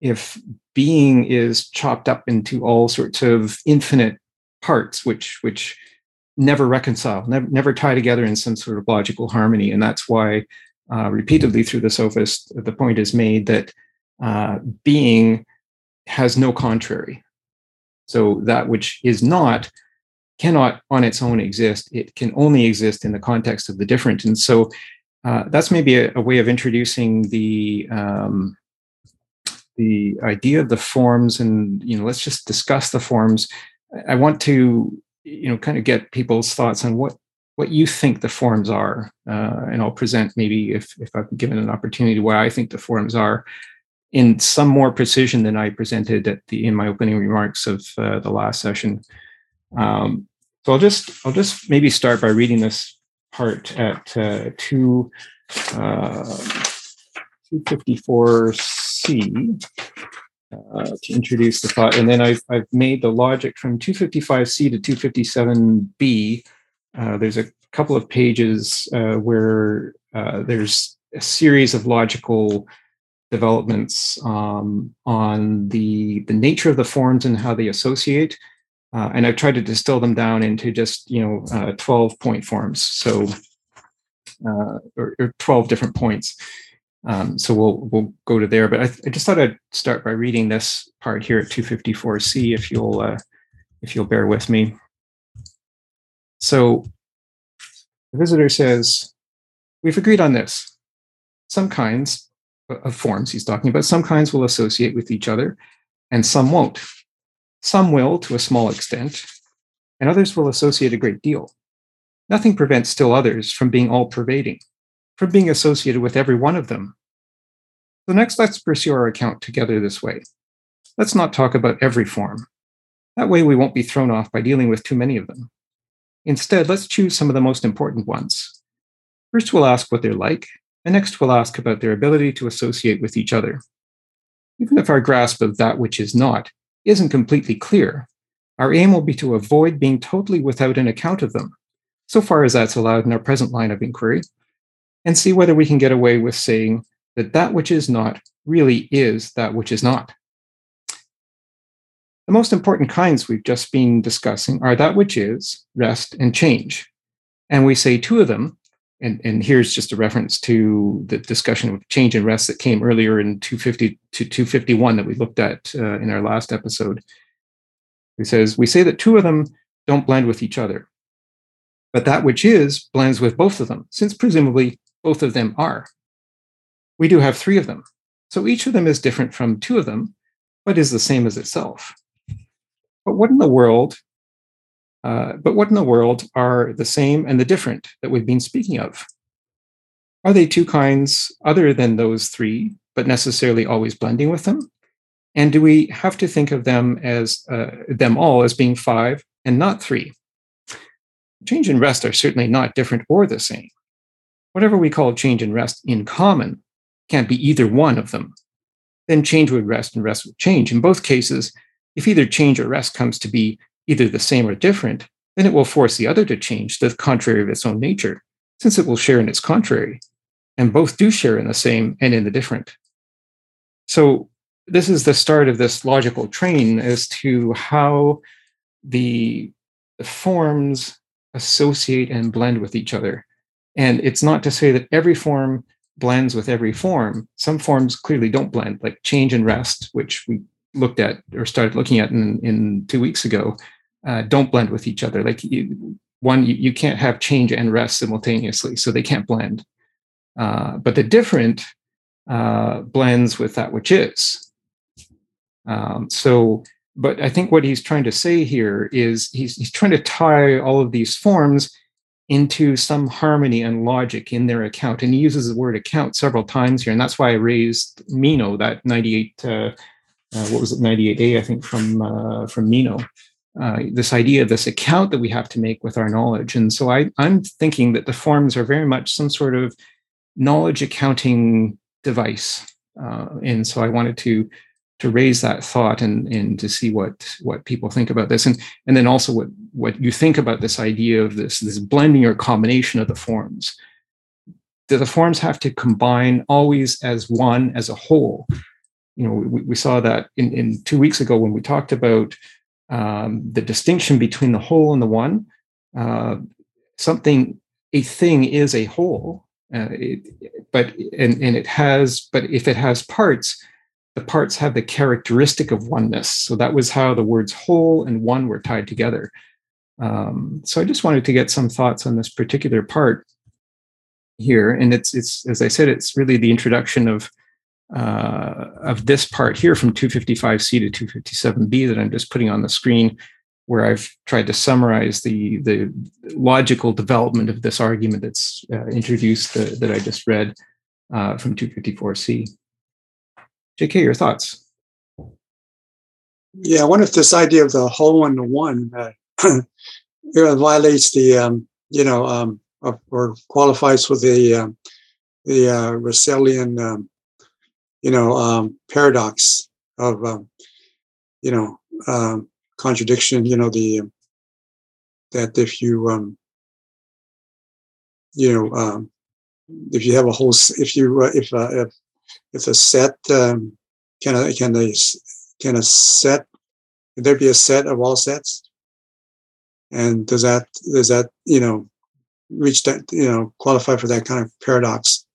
if being is chopped up into all sorts of infinite parts, which which never reconcile, never, never tie together in some sort of logical harmony. And that's why uh, repeatedly through the sophist, the point is made that uh, being has no contrary. So that which is not cannot on its own exist. It can only exist in the context of the different. And so uh, that's maybe a, a, way of introducing the um, the idea of the forms. And you know, let's just discuss the forms. I want to you know kind of get people's thoughts on what what you think the forms are, uh, and I'll present maybe if if I've given an opportunity why I think the forms are in some more precision than I presented at the in my opening remarks of uh, the last session. Um, so I'll just I'll just maybe start by reading this part at uh, two uh, 254c uh, to introduce the thought, and then I've I've made the logic from 255c to 257b. Uh, there's a couple of pages uh, where uh, there's a series of logical developments um, on the the nature of the forms and how they associate uh, and I've tried to distill them down into just you know uh, 12 point forms, so uh, or, or, 12 different points. Um, so we'll we'll go to there, but I, th- I, just thought I'd start by reading this part here at 254c, if you'll uh, if you'll bear with me. So the visitor says, "We've agreed on this. Some kinds of forms he's talking about. Some kinds will associate with each other, and some won't." Some will to a small extent, and others will associate a great deal. Nothing prevents still others from being all pervading, from being associated with every one of them. So, next, let's pursue our account together this way. Let's not talk about every form. That way, we won't be thrown off by dealing with too many of them. Instead, let's choose some of the most important ones. First, we'll ask what they're like, and next, we'll ask about their ability to associate with each other. Even if our grasp of that which is not isn't completely clear, our aim will be to avoid being totally without an account of them, so far as that's allowed in our present line of inquiry, and see whether we can get away with saying that that which is not really is that which is not. The most important kinds we've just been discussing are that which is, rest, and change. And we say two of them, and, and here's just a reference to the discussion of change and rest that came earlier in 250 to 251 that we looked at uh, in our last episode. He says, We say that two of them don't blend with each other, but that which is blends with both of them, since presumably both of them are. We do have three of them. So each of them is different from two of them, but is the same as itself. But what in the world? Uh, but what in the world are the same and the different that we've been speaking of? Are they two kinds other than those three, but necessarily always blending with them? And do we have to think of them as uh, them all as being five and not three? Change and rest are certainly not different or the same. Whatever we call change and rest in common can't be either one of them. Then change would rest and rest would change. In both cases, if either change or rest comes to be either the same or different, then it will force the other to change the contrary of its own nature, since it will share in its contrary. And both do share in the same and in the different. So, this is the start of this logical train as to how the, forms associate and blend with each other. And it's not to say that every form blends with every form. Some forms clearly don't blend, like change and rest, which we looked at or started looking at in, in two weeks ago uh, don't blend with each other. Like you, one, you, you, can't have change and rest simultaneously, so they can't blend. Uh, but the different uh, blends with that which is. Um, so, but I think what he's trying to say here is he's, he's trying to tie all of these forms into some harmony and logic in their account. And he uses the word account several times here. And that's why I raised Meno, that 98 uh, uh, what was it 98a i think from uh, from Meno uh, this idea of this account that we have to make with our knowledge. And so I, i'm thinking that the forms are very much some sort of knowledge accounting device. Uh, and so i wanted to to raise that thought and and to see what what people think about this. And and then also what what you think about this idea of this this blending or combination of the forms. Do the forms have to combine always as one as a whole? You know, we, we saw that in, in two weeks ago when we talked about um, the distinction between the whole and the one. Uh, something, a thing is a whole, uh, it, but and, and it has, but if it has parts, the parts have the characteristic of oneness. So that was how the words whole and one were tied together. Um, so I just wanted to get some thoughts on this particular part here, and it's it's as I said, it's really the introduction of uh, of this part here from 255C to 257B that I'm just putting on the screen, where I've tried to summarize the, the logical development of this argument that's uh, introduced uh, that I just read uh, from 254C. JK, your thoughts? Yeah, I wonder if this idea of the whole one to one uh, violates the, um, you know, um, or qualifies for the um, the uh, Russellian um, you know, um, paradox of, um, you know, um, contradiction. You know, the that if you, um, you know, um, if you have a whole, if you, uh, if, uh, if, if a set, um, can a, can a, can a set, can there be a set of all sets? And does that, does that, you know, reach that, you know, qualify for that kind of paradox?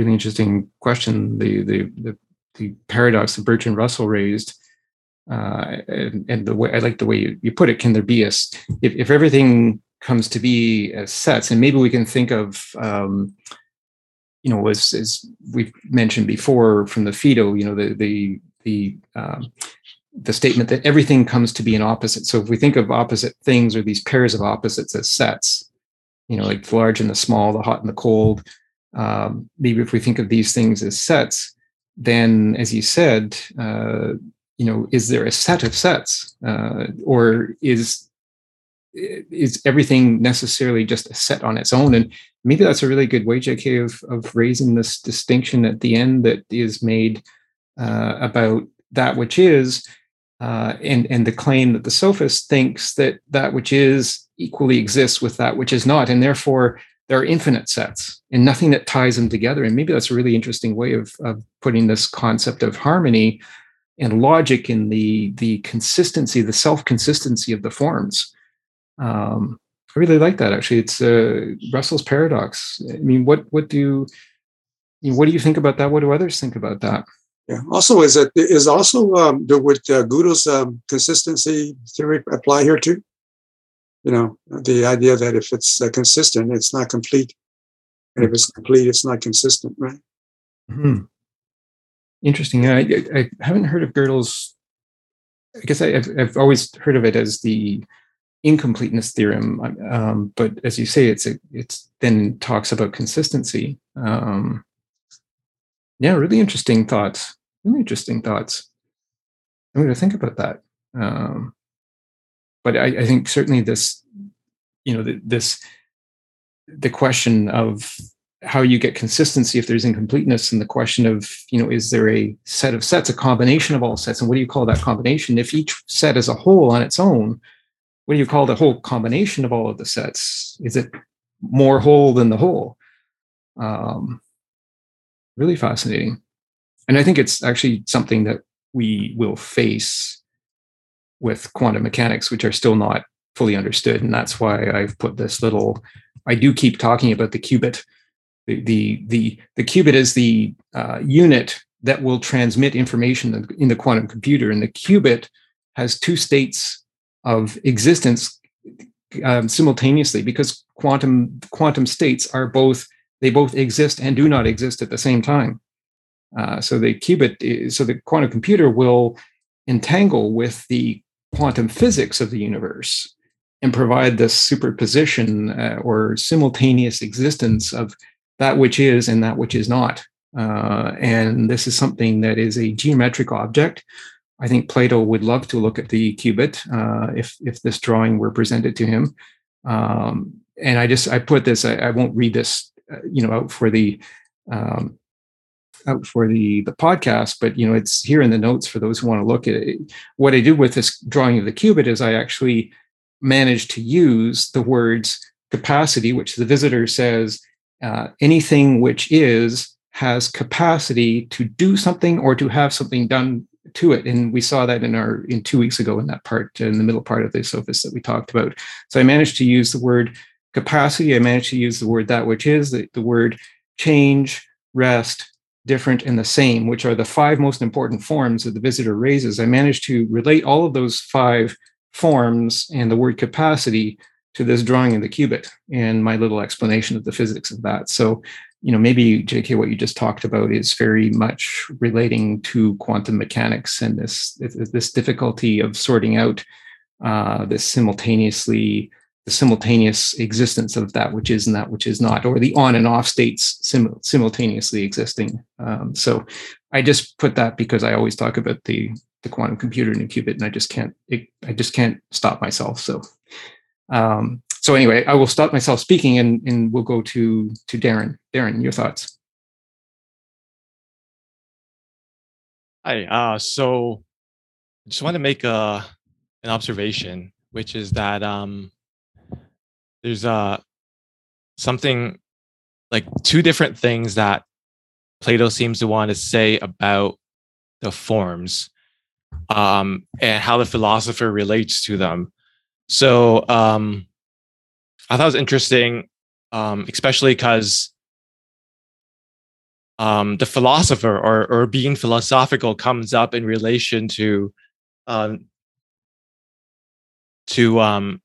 Really interesting question. The the the, the paradox that Bertrand Russell raised, uh, and, and, the way I like the way you, you put it. Can there be a if if everything comes to be as sets, and maybe we can think of um, you know as as we've mentioned before from the Phaedo, you know the the the um, the statement that everything comes to be an opposite. So if we think of opposite things or these pairs of opposites as sets, you know, like the large and the small, the hot and the cold, um, maybe if we think of these things as sets, then as you said, uh, you know, is there a set of sets, uh, or is is everything necessarily just a set on its own? And maybe that's a really good way, JK, of of raising this distinction at the end that is made uh, about that which is, uh, and and the claim that the sophist thinks that that which is equally exists with that which is not, and therefore there are infinite sets and nothing that ties them together. And maybe that's a really interesting way of, of putting this concept of harmony and logic in the the consistency, the self consistency of the forms. Um, I really like that. Actually, it's uh, Russell's paradox. I mean, what what do you, what do you think about that? What do others think about that? Yeah. Also, is it is also um, would uh, um, consistency theory apply here too? You know, the idea that if it's uh, consistent, it's not complete, and if it's complete, it's not consistent, right? Hmm. Interesting. I, I haven't heard of Gödel's. I guess I, have I've always heard of it as the incompleteness theorem, um, but as you say, it's a, it's then talks about consistency. Um, yeah, really interesting thoughts. Really interesting thoughts. I'm going to think about that. Um, but I, I, think certainly this, you know, the, this, the question of how you get consistency if there's incompleteness, and the question of, you know, is there a set of sets, a combination of all sets, and what do you call that combination? If each set as a whole on its own, what do you call the whole combination of all of the sets? Is it more whole than the whole? Um, really fascinating. And I think it's actually something that we will face with quantum mechanics, which are still not fully understood. And that's why I've put this little, I do keep talking about the qubit. The, the, the, the qubit is the uh, unit that will transmit information in the quantum computer. And the qubit has two states of existence um, simultaneously because quantum quantum states are both they both exist and do not exist at the same time. Uh, so the qubit, is, so the quantum computer will entangle with the quantum physics of the universe and provide this superposition uh, or simultaneous existence of that which is and that which is not. Uh, and this is something that is a geometric object. I think Plato would love to look at the qubit uh, if if this drawing were presented to him. Um, and I just I put this. I, I won't read this uh, you know out for the um, out for the the podcast but you know it's here in the notes for those who want to look at it. What i did with this drawing of the qubit is i actually managed to use the words capacity which the visitor says uh, anything which is has capacity to do something or to have something done to it. And we saw that in our in two weeks ago in that part in the middle part of the sophist that we talked about. So i managed to use the word capacity, I managed to use the word that which is, the, the word change, rest, different, and the same, which are the five most important forms that the visitor raises. I managed to relate all of those five forms and the word capacity to this drawing of the qubit and my little explanation of the physics of that. So, you know, maybe JK, what you just talked about is very much relating to quantum mechanics and this this difficulty of sorting out uh, this simultaneously the simultaneous existence of that which is and that which is not, or the on and off states sim- simultaneously existing. Um, so I just put that because I always talk about the the quantum computer and the qubit, and I just can't it, I just can't stop myself. So um, so anyway, I will stop myself speaking, and and we'll go to to Darren. Darren, your thoughts. Hi. Uh, so I just want to make a an observation, which is that um, there's uh something like two different things that Plato seems to want to say about the forms um, and how the philosopher relates to them. So um, I thought it was interesting, um, especially because um, the philosopher or, or being philosophical comes up in relation to um, to um,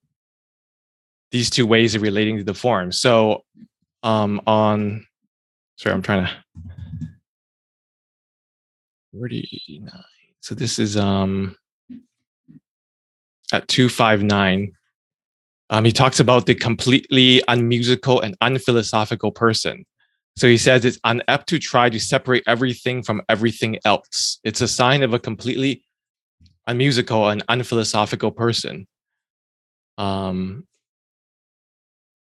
these two ways of relating to the form. So um, on, sorry, I'm trying to, 49. So this is um, at 259. Um, he talks about the completely unmusical and unphilosophical person. So he says it's unapt to try to separate everything from everything else. It's a sign of a completely unmusical and unphilosophical person. Um,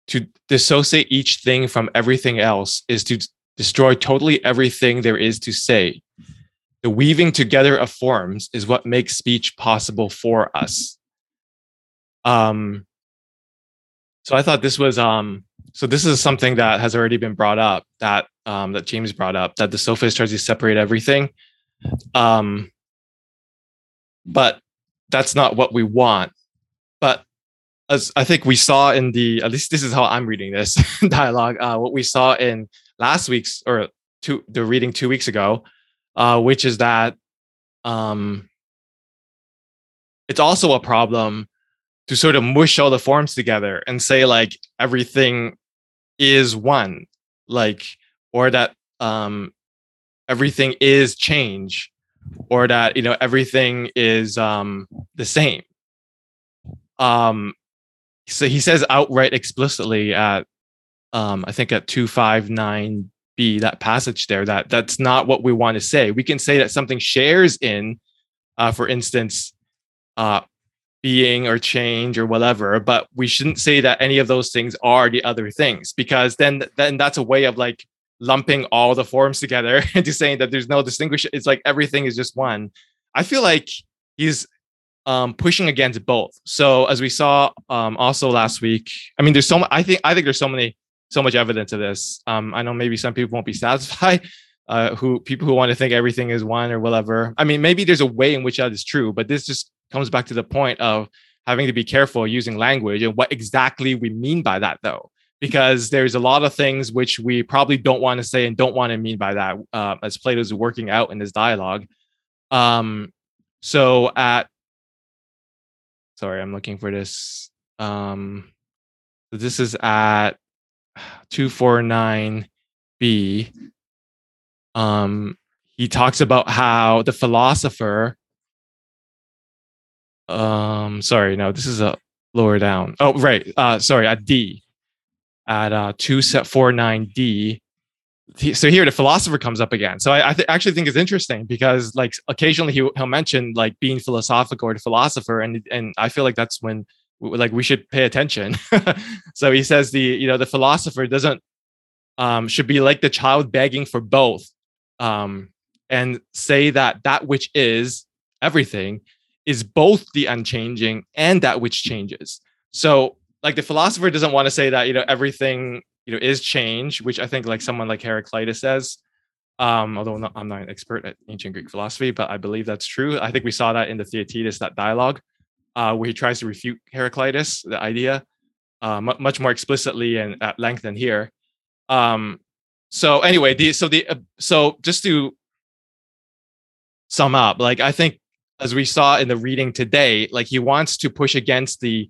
to dissociate each thing from everything else is to destroy totally everything there is to say. The weaving together of forms is what makes speech possible for us. Um, so I thought this was um, so this is something that has already been brought up that um, that James brought up that the sophist tries to separate everything. Um, but that's not what we want. But as I think we saw in the at least this is how I'm reading this dialogue. Uh, what we saw in last week's or two the reading two weeks ago, uh, which is that um, it's also a problem to sort of mush all the forms together and say like everything is one, like or that um, everything is change or that you know everything is um, the same. Um, so he says outright explicitly at um, I think at two five nine b that passage there that that's not what we want to say. We can say that something shares in, uh, for instance, uh, being or change or whatever, but we shouldn't say that any of those things are the other things because then then that's a way of like lumping all the forms together into saying that there's no distinguish. It's like everything is just one. I feel like he's um, pushing against both. So as we saw um, also last week, I mean, there's so much. I think I think there's so many so much evidence of this. Um, I know maybe some people won't be satisfied. Uh, who people who want to think everything is one or whatever. I mean, maybe there's a way in which that is true, but this just comes back to the point of having to be careful using language and what exactly we mean by that, though because there's a lot of things which we probably don't want to say and don't want to mean by that uh, as Plato's working out in this dialogue. Um, so at sorry, I'm looking for this. Um, this is at 249b. Um, he talks about how the philosopher um sorry no this is a lower down oh right uh sorry at d at uh, 249D. So here the philosopher comes up again. So I, I th- actually think it's interesting because like occasionally he, he'll mention like being philosophical or the philosopher. And, and I feel like that's when like we should pay attention. so he says the, you know, the philosopher doesn't, um, should be like the child begging for both um, and say that that which is everything is both the unchanging and that which changes. So like the philosopher doesn't want to say that you know everything you know is change which i think like someone like heraclitus says um although not, i'm not an expert at ancient greek philosophy but i believe that's true. I think we saw that in the theaetetus that dialogue uh, where he tries to refute heraclitus the idea uh, m- much more explicitly and at length than here. Um so anyway the so the uh, so just to sum up like i think as we saw in the reading today like he wants to push against the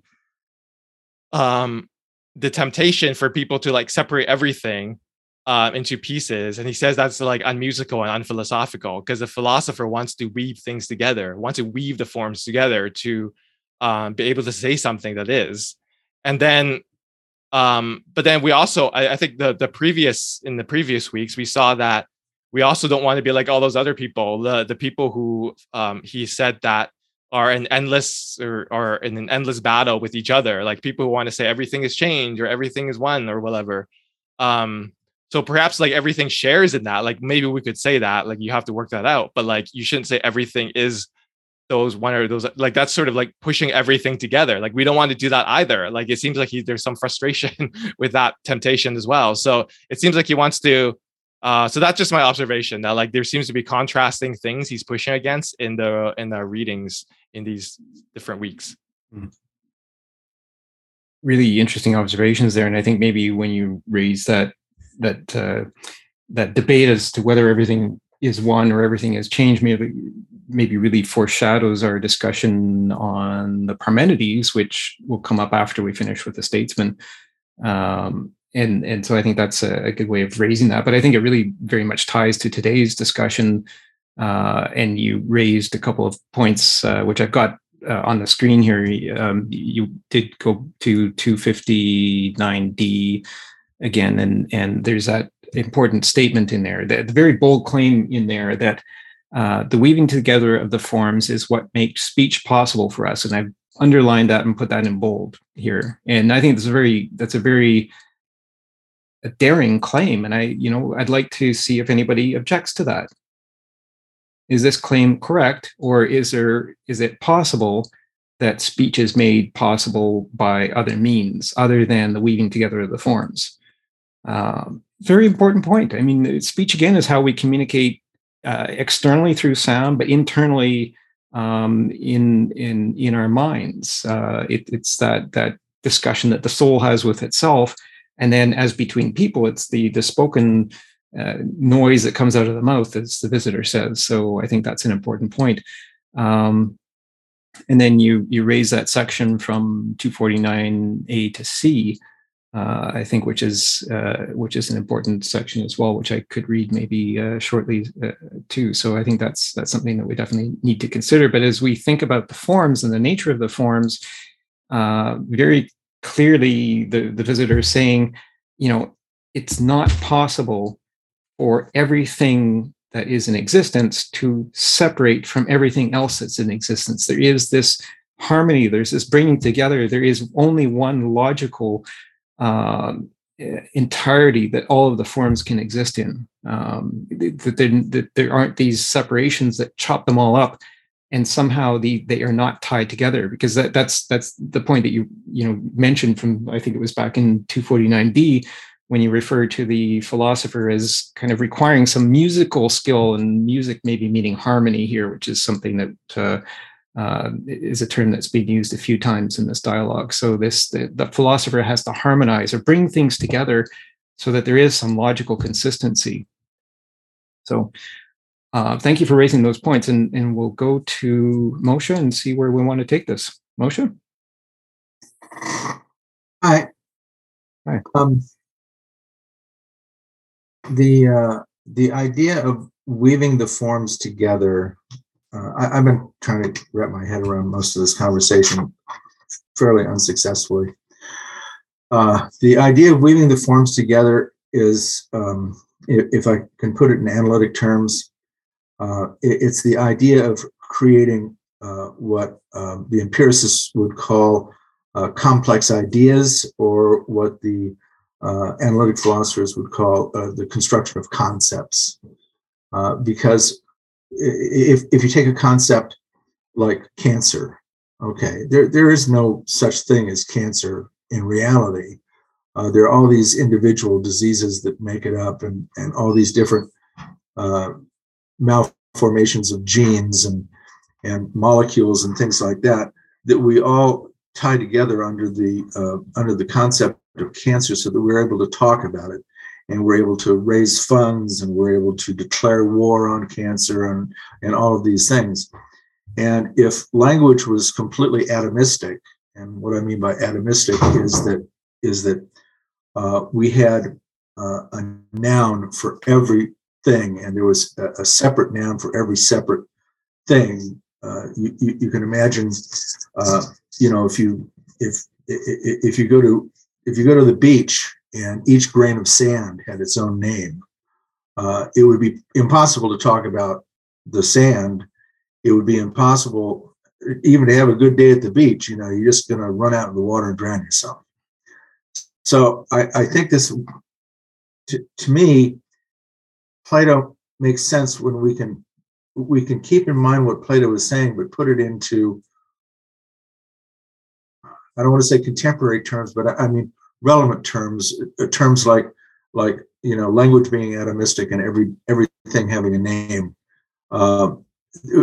um, the temptation for people to like separate everything uh, into pieces. And he says that's like unmusical and unphilosophical because the philosopher wants to weave things together, wants to weave the forms together to um, be able to say something that is. And then, um, but then we also, I, I think the the previous in the previous weeks we saw that we also don't want to be like all those other people, the the people who um, he said that are an endless or are in an endless battle with each other. Like people who want to say everything is change or everything is one or whatever. Um so perhaps like everything shares in that. Like maybe we could say that like you have to work that out but like you shouldn't say everything is those one or those like that's sort of like pushing everything together. Like we don't want to do that either. Like it seems like he, there's some frustration with that temptation as well. So it seems like he wants to uh, so that's just my observation that like there seems to be contrasting things he's pushing against in the in the readings in these different weeks. Mm. Really interesting observations there, and I think maybe when you raise that that uh, that debate as to whether everything is one or everything has changed, maybe maybe really foreshadows our discussion on the Parmenides, which will come up after we finish with the Statesman. Um, and and so I think that's a, a, good way of raising that. But I think it really very much ties to today's discussion uh, and you raised a couple of points, uh, which I've got uh, on the screen here. Um, you did go to 259D again, and and there's that important statement in there, the, the very bold claim in there that uh, the weaving together of the forms is what makes speech possible for us, and I've underlined that and put that in bold here. And I think that's a very that's a very a daring claim, and I you know I'd like to see if anybody objects to that is this claim correct or is there is it possible that speech is made possible by other means other than the weaving together of the forms. Um, very important point. I mean, speech again is how we communicate uh, externally through sound, but internally um, in in in our minds. Uh, it, it's that that discussion that the soul has with itself, and then as between people, it's the the spoken uh, noise that comes out of the mouth, as the visitor says. So I think that's an important point. Um, and then you you raise that section from 249A to C, uh, I think, which is uh, which is an important section as well, which I could read maybe uh, shortly uh, too. So I think that's that's something that we definitely need to consider. But as we think about the forms and the nature of the forms, uh, very clearly the the visitor is saying, you know, it's not possible for everything that is in existence to separate from everything else that's in existence. There is this harmony, there's this bringing together, there is only one logical um, entirety that all of the forms can exist in. Um, that, there, that there aren't these separations that chop them all up and somehow the, they are not tied together because that, that's that's the point that you you know mentioned from I think it was back in 249b when you refer to the philosopher as kind of requiring some musical skill and music maybe meaning harmony here, which is something that uh, uh, is a term that's been used a few times in this dialogue. So this the, the, philosopher has to harmonize or bring things together so that there is some logical consistency. So uh, thank you for raising those points, and, and we'll go to Moshe and see where we want to take this. Moshe. Hi. Hi. Um, the uh, the idea of weaving the forms together. Uh, I, have been trying to wrap my head around most of this conversation fairly unsuccessfully. Uh, the idea of weaving the forms together is, um, if, if, I can put it in analytic terms, uh, it, it's the idea of creating uh, what um, the empiricists would call uh, complex ideas, or what the analytic philosophers would call uh, the construction of concepts. Uh, because if, if you take a concept like cancer, okay, there, there is no such thing as cancer in reality. Uh, there are all these individual diseases that make it up and, and all these different uh, malformations of genes and, and molecules and things like that that we all tie together under the uh, under the concept of cancer so that we're able to talk about it and we're able to raise funds and we're able to declare war on cancer and, and all of these things. And if language was completely atomistic, and what I mean by atomistic is that is that uh, we had uh, a noun for every thing, and there was a, a separate noun for every separate thing. Uh, you, you, you, can imagine, uh, you know, if you if if you go to if you go to the beach and each grain of sand had its own name, uh, it would be impossible to talk about the sand. It would be impossible even to have a good day at the beach. You know, you're just going to run out in the water and drown yourself. So I, I think this, to, to me, Plato makes sense when we can we can keep in mind what Plato was saying, but put it into I don't want to say contemporary terms, but I, I mean relevant terms, uh, terms like like you know language being atomistic and every everything having a name, uh,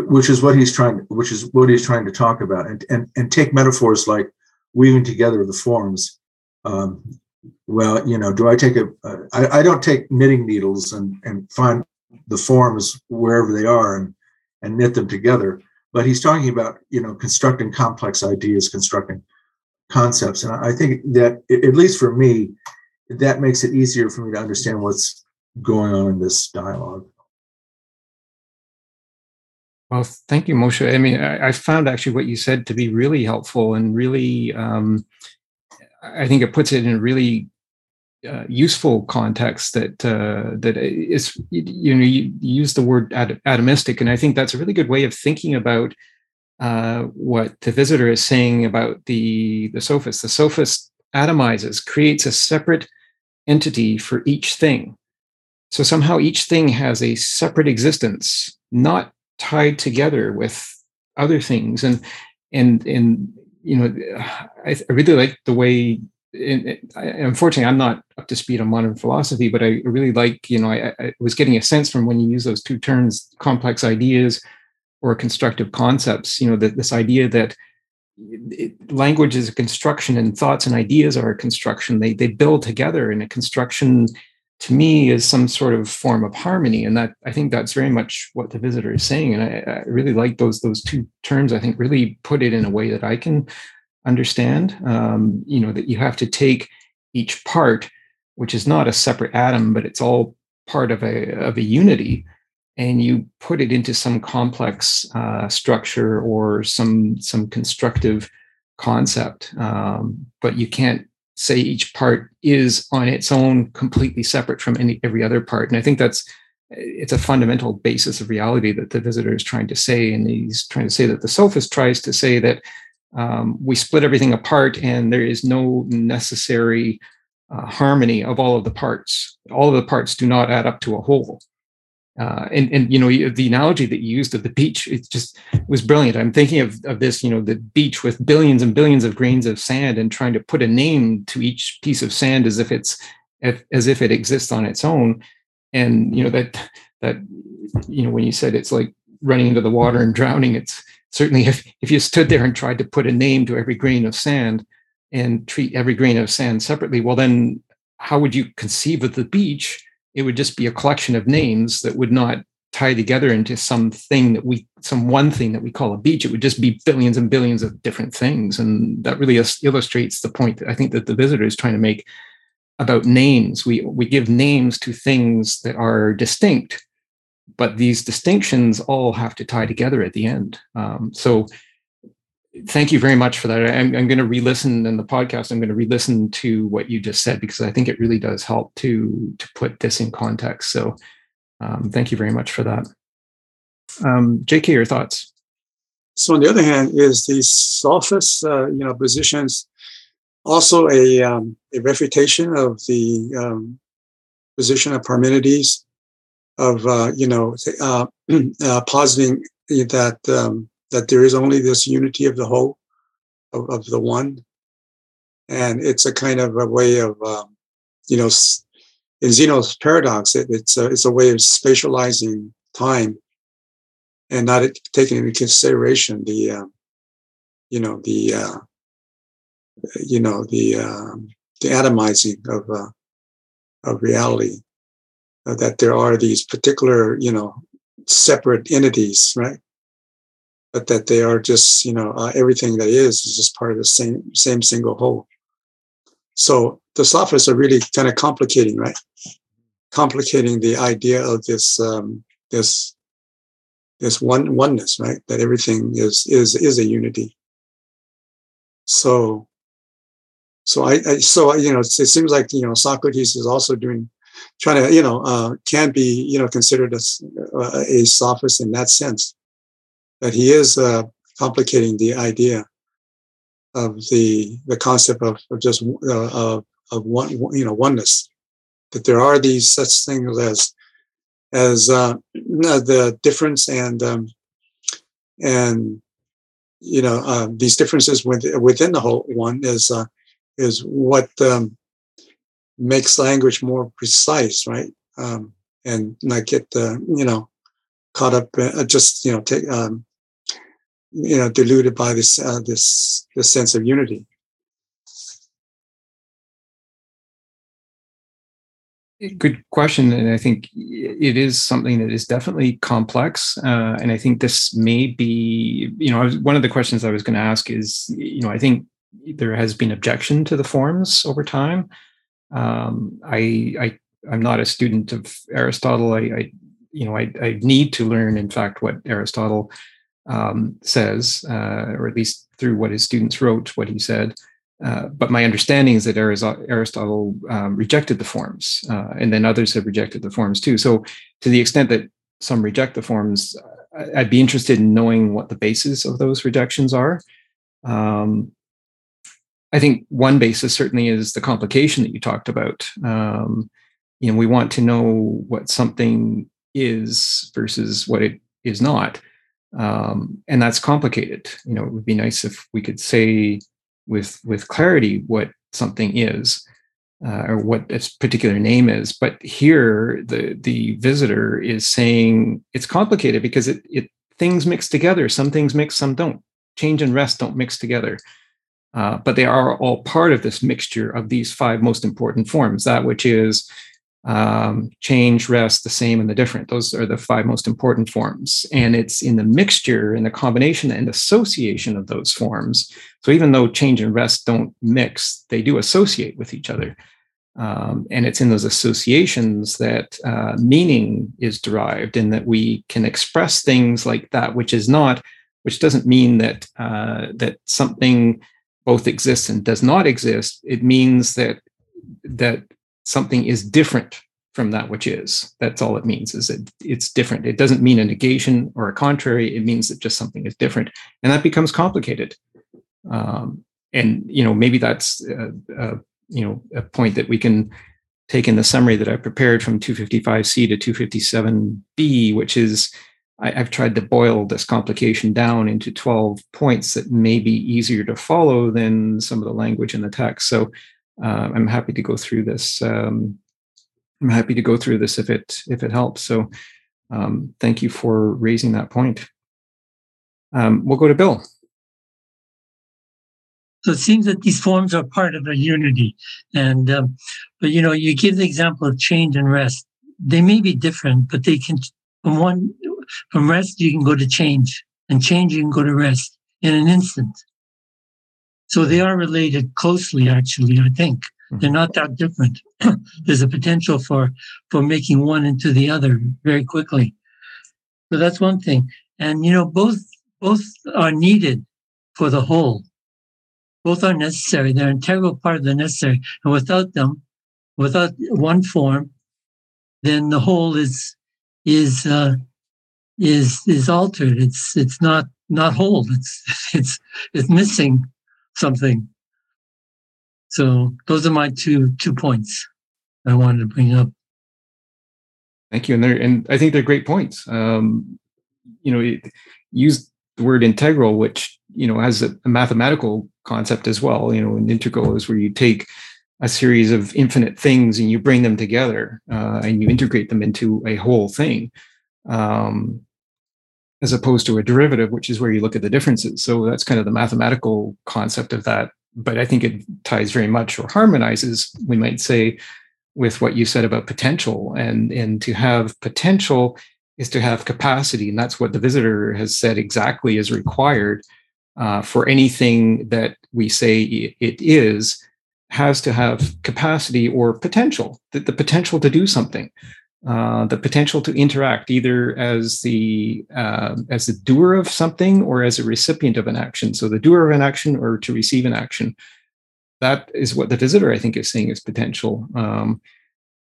which is what he's trying which is what he's trying to talk about, and and and take metaphors like weaving together the forms. Um, well, you know, do I take a? Uh, I, I don't take knitting needles and and find the forms wherever they are and and knit them together. But he's talking about you know constructing complex ideas, constructing concepts. And I think that, at least for me, that makes it easier for me to understand what's going on in this dialogue. Well, thank you, Moshe. I mean, I, I found actually what you said to be really helpful and really, um, I think it puts it in a really uh, useful context that uh, that is, you know, you use the word atomistic, and I think that's a really good way of thinking about uh, what the visitor is saying about the, the sophist. The sophist atomizes, creates a separate entity for each thing. So somehow each thing has a separate existence, not tied together with other things. And and and you know, I, I really like the way. And unfortunately, I'm not up to speed on modern philosophy, but I really like, you know, I, I was getting a sense from when you use those two terms, complex ideas or constructive concepts, you know, that this idea that it, language is a construction and thoughts and ideas are a construction. They they build together, and a construction to me is some sort of form of harmony and that i think that's very much what the visitor is saying and i, I really like those those two terms i think really put it in a way that i can understand um, you know that you have to take each part which is not a separate atom but it's all part of a of a unity and you put it into some complex uh, structure or some some constructive concept um, but you can't say each part is on its own completely separate from any every other part. And i think that's it's a fundamental basis of reality that the visitor is trying to say and he's trying to say that the sophist tries to say that um, we split everything apart and there is no necessary uh, harmony of all of the parts. All of the parts do not add up to a whole uh, and and you know the analogy that you used of the beach it just was brilliant. I'm thinking of, of this you know the beach with billions and billions of grains of sand and trying to put a name to each piece of sand as if it's as if it exists on its own. And you know that that you know when you said it's like running into the water and drowning it's certainly if, if you stood there and tried to put a name to every grain of sand and treat every grain of sand separately well then how would you conceive of the beach it would just be a collection of names that would not tie together into something that we some one thing that we call a beach. It would just be billions and billions of different things. And that really illustrates the point that i think that the visitor is trying to make about names. We we give names to things that are distinct but these distinctions all have to tie together at the end. Um, so thank you very much for that. I'm, I'm going to re-listen in the podcast. I'm going to re-listen to what you just said because I think it really does help to to put this in context. So, um, thank you very much for that. Um, J.K., your thoughts? So, on the other hand, is the sophist, uh, you know, positions also a um, a refutation of the um, position of Parmenides of uh, you know uh, uh positing that um, that there is only this unity of the whole, of, of the one. And it's a kind of a way of, um, you know, in Zeno's paradox, it, it's, a, it's a way of spatializing time and not taking into consideration the, uh, you know, the, uh, you know, the, um, the atomizing of, uh, of reality. Uh, that there are these particular, you know, separate entities, right? But that they are just you know uh, everything that is is just part of the same same single whole. So the sophists are really kind of complicating right? Complicating the idea of this um, this this one oneness right? That everything is is is a unity. So so I, I so you know it seems like you know Socrates is also doing trying to you know uh, can be you know considered as uh, a sophist in that sense that he is uh, complicating the idea of the the concept of, of just uh, of, of one you know oneness. That there are these such things as as uh, the difference and um, and you know uh, these differences within within the whole one is uh, is what um, makes language more precise right? Um, and not get uh, you know caught up uh, just you know take um, you know deluded by this uh, this this sense of unity. Good question and i think it is something that is definitely complex uh, and i think this may be you know one of the questions i was going to ask is you know i think there has been objection to the forms over time. Um, I, I i'm not a student of aristotle. I, I you know I, I need to learn in fact what aristotle um, says, uh, or at least through what his students wrote, what he said. Uh, but my understanding is that Aristotle um, rejected the forms, uh, and then others have rejected the forms too. So, to the extent that some reject the forms, I'd be interested in knowing what the basis of those rejections are. Um, I think one basis certainly is the complication that you talked about. Um, you know, we want to know what something is versus what it is not. Um, and that's complicated. You know, it would be nice if we could say with with clarity what something is uh, or what its particular name is. But here, the the visitor is saying it's complicated because it it things mix together. Some things mix, some don't. Change and rest don't mix together. Uh, but they are all part of this mixture of these five most important forms. That which is um, change, rest, the same, and the different. Those are the five most important forms. And it's in the mixture, in the combination and association of those forms. So even though change and rest don't mix, they do associate with each other. Um, and it's in those associations that uh, meaning is derived, and that we can express things like that, which is not, which doesn't mean that uh, that something both exists and does not exist. It means that that something is different from that which is. That's all it means is that it's different. It doesn't mean a negation or a contrary. It means that just something is different, and that becomes complicated. Um, and you know maybe that's uh, uh, you know a point that we can take in the summary that I prepared from 255C to 257B, which is I, have tried to boil this complication down into 12 points that may be easier to follow than some of the language in the text. So uh, I'm happy to go through this. Um, I'm happy to go through this if it if it helps. So um, thank you for raising that point. Um, we'll go to Bill. So it seems that these forms are part of a unity, and um, but you know you give the example of change and rest. They may be different, but they can from one from rest you can go to change, and change you can go to rest in an instant. So they are related closely, actually, I think. Mm-hmm. They're not that different. There's a potential for, for making one into the other very quickly. So that's one thing. And, you know, both, both are needed for the whole. Both are necessary. They're an integral part of the necessary. And without them, without one form, then the whole is, is, uh, is, is altered. It's, it's not, not whole. It's, it's, it's missing something. So those are my two two points I wanted to bring up. Thank you, and they and I think they're great points. Um, you know, use the word integral, which you know has a, a mathematical concept as well. You know, an integral is where you take a series of infinite things and you bring them together uh, and you integrate them into a whole thing. Um, as opposed to a derivative, which is where you look at the differences. So that's kind of the mathematical concept of that. But I think it ties very much or harmonizes, we might say, with what you said about potential. And, and to have potential is to have capacity. And that's what the visitor has said exactly is required uh, for anything that we say it is has to have capacity or potential, the, the potential to do something. Uh, the potential to interact either as the uh, as the doer of something or as a recipient of an action. So the doer of an action or to receive an action. That is what the visitor, I think, is saying is potential. Um,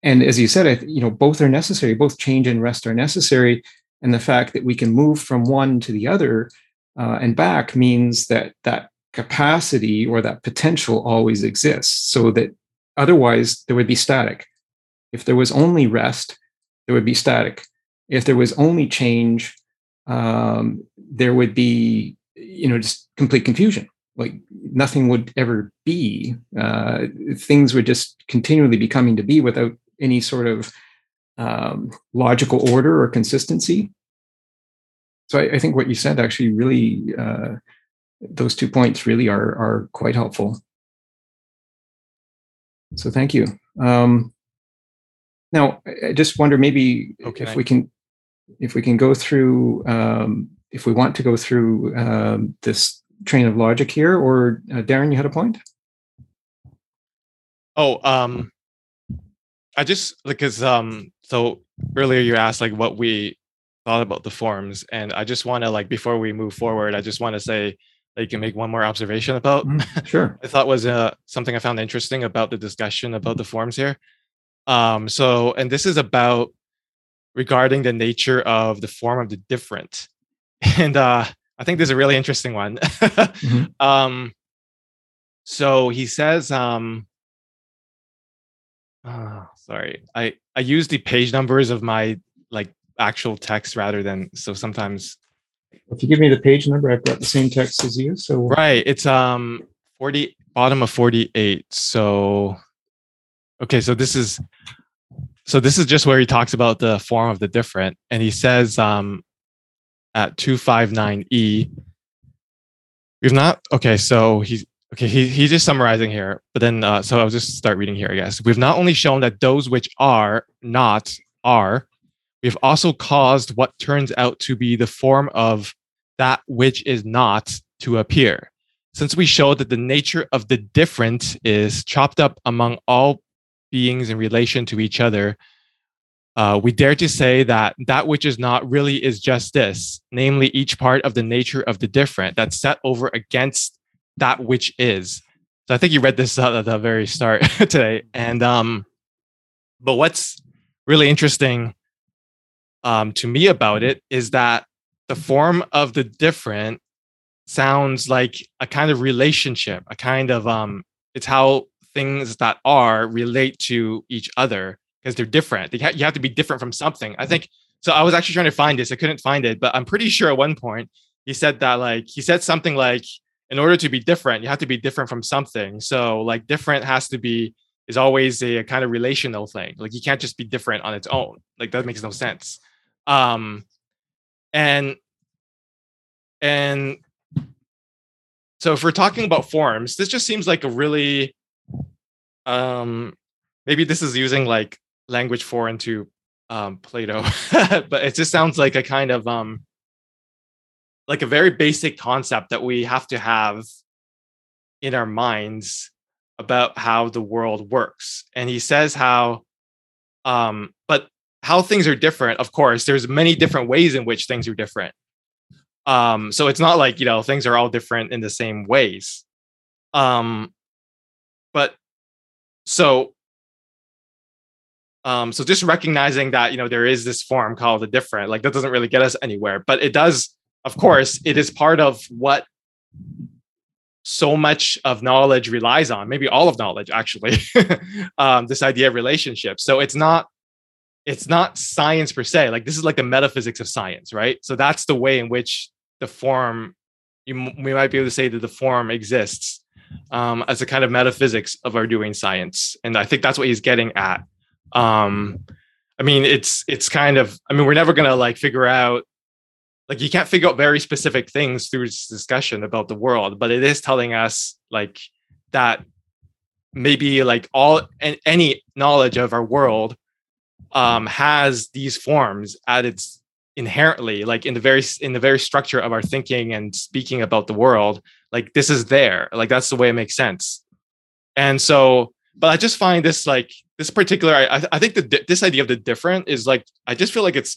and as you said, I, you know, both are necessary. Both change and rest are necessary. And the fact that we can move from one to the other uh, and back means that that capacity or that potential always exists. So that otherwise there would be static if there was only rest, there would be static. If there was only change, um, there would be, you know, just complete confusion. Like nothing would ever be. Uh, things would just continually be coming to be without any sort of um, logical order or consistency. So I, I, think what you said actually really, uh, those two points really are are quite helpful. So thank you. Um, now, I just wonder maybe okay. if we can if we can go through um, if we want to go through um, this train of logic here, or uh, Darren, you had a point. Oh, um, I just because um, so earlier you asked like what we thought about the forms, and I just want to like before we move forward, I just want to say that you can make one more observation about. Mm, sure. I thought was uh, something I found interesting about the discussion about the forms here. Um, so, and this is about regarding the nature of the form of the different. And uh, I think this is a really interesting one. mm-hmm. um, so he says, um, oh, sorry, I, I use the page numbers of my like actual text rather than, so sometimes If you give me the page number, I've got the same text as you. So Right. It's um 40 bottom of 48. So okay, so this is so this is just where he talks about the form of the different and he says um at 259e we've not okay, so he's okay, he, he's just summarizing here, but then uh, so I'll just start reading here, I guess. We've not only shown that those which are not are, we've also caused what turns out to be the form of that which is not to appear. Since we showed that the nature of the different is chopped up among all beings in relation to each other, uh, we dare to say that that which is not really is just this, namely each part of the nature of the different that's set over against that which is. So I think you read this at the very start today. And um, but what's really interesting um, to me about it is that the form of the different sounds like a kind of relationship, a kind of um, it's how things that are relate to each other because they're different. They ha- you have to be different from something. I think so. I was actually trying to find this. I couldn't find it, but I'm pretty sure at one point he said that like he said something like in order to be different, you have to be different from something. So like different has to be is always a, a kind of relational thing. Like you can't just be different on its own. Like that makes no sense. Um, and and so if we're talking about forms, this just seems like a really um maybe this is using like language foreign to um Plato, but it just sounds like a kind of um like a very basic concept that we have to have in our minds about how the world works. And he says how um but how things are different, of course, there's many different ways in which things are different. Um, so it's not like you know things are all different in the same ways. Um, but so um, so just recognizing that you know there is this form called the different, like that doesn't really get us anywhere, but it does. Of course, it is part of what so much of knowledge relies on. Maybe all of knowledge, actually. um, this idea of relationship. So it's not it's not science per se. Like this is like the metaphysics of science, right? So that's the way in which the form you we might be able to say that the form exists um, as a kind of metaphysics of our doing science, and I think that's what he's getting at. Um, I mean, it's it's kind of. I mean, we're never gonna like figure out. Like you can't figure out very specific things through this discussion about the world, but it is telling us like that maybe like all and any knowledge of our world um, has these forms at its inherently like in the very in the very structure of our thinking and speaking about the world like this is there like that's the way it makes sense. And so but i just find this like this particular i, I think that this idea of the different is like i just feel like it's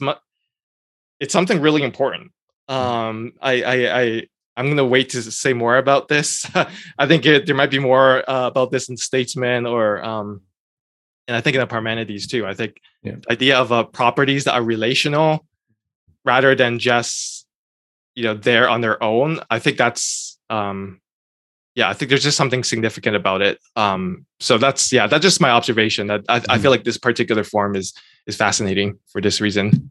it's something really important. Um i i, I i'm going to wait to say more about this. I think it, there might be more uh, about this in statesman or um and i think in the parmenides too. I think yeah. the idea of uh, properties that are relational rather than just you know there on their own i think that's um yeah i think there's just something significant about it. Um so that's yeah that's just my observation that i, mm-hmm. I feel like this particular form is is fascinating for this reason.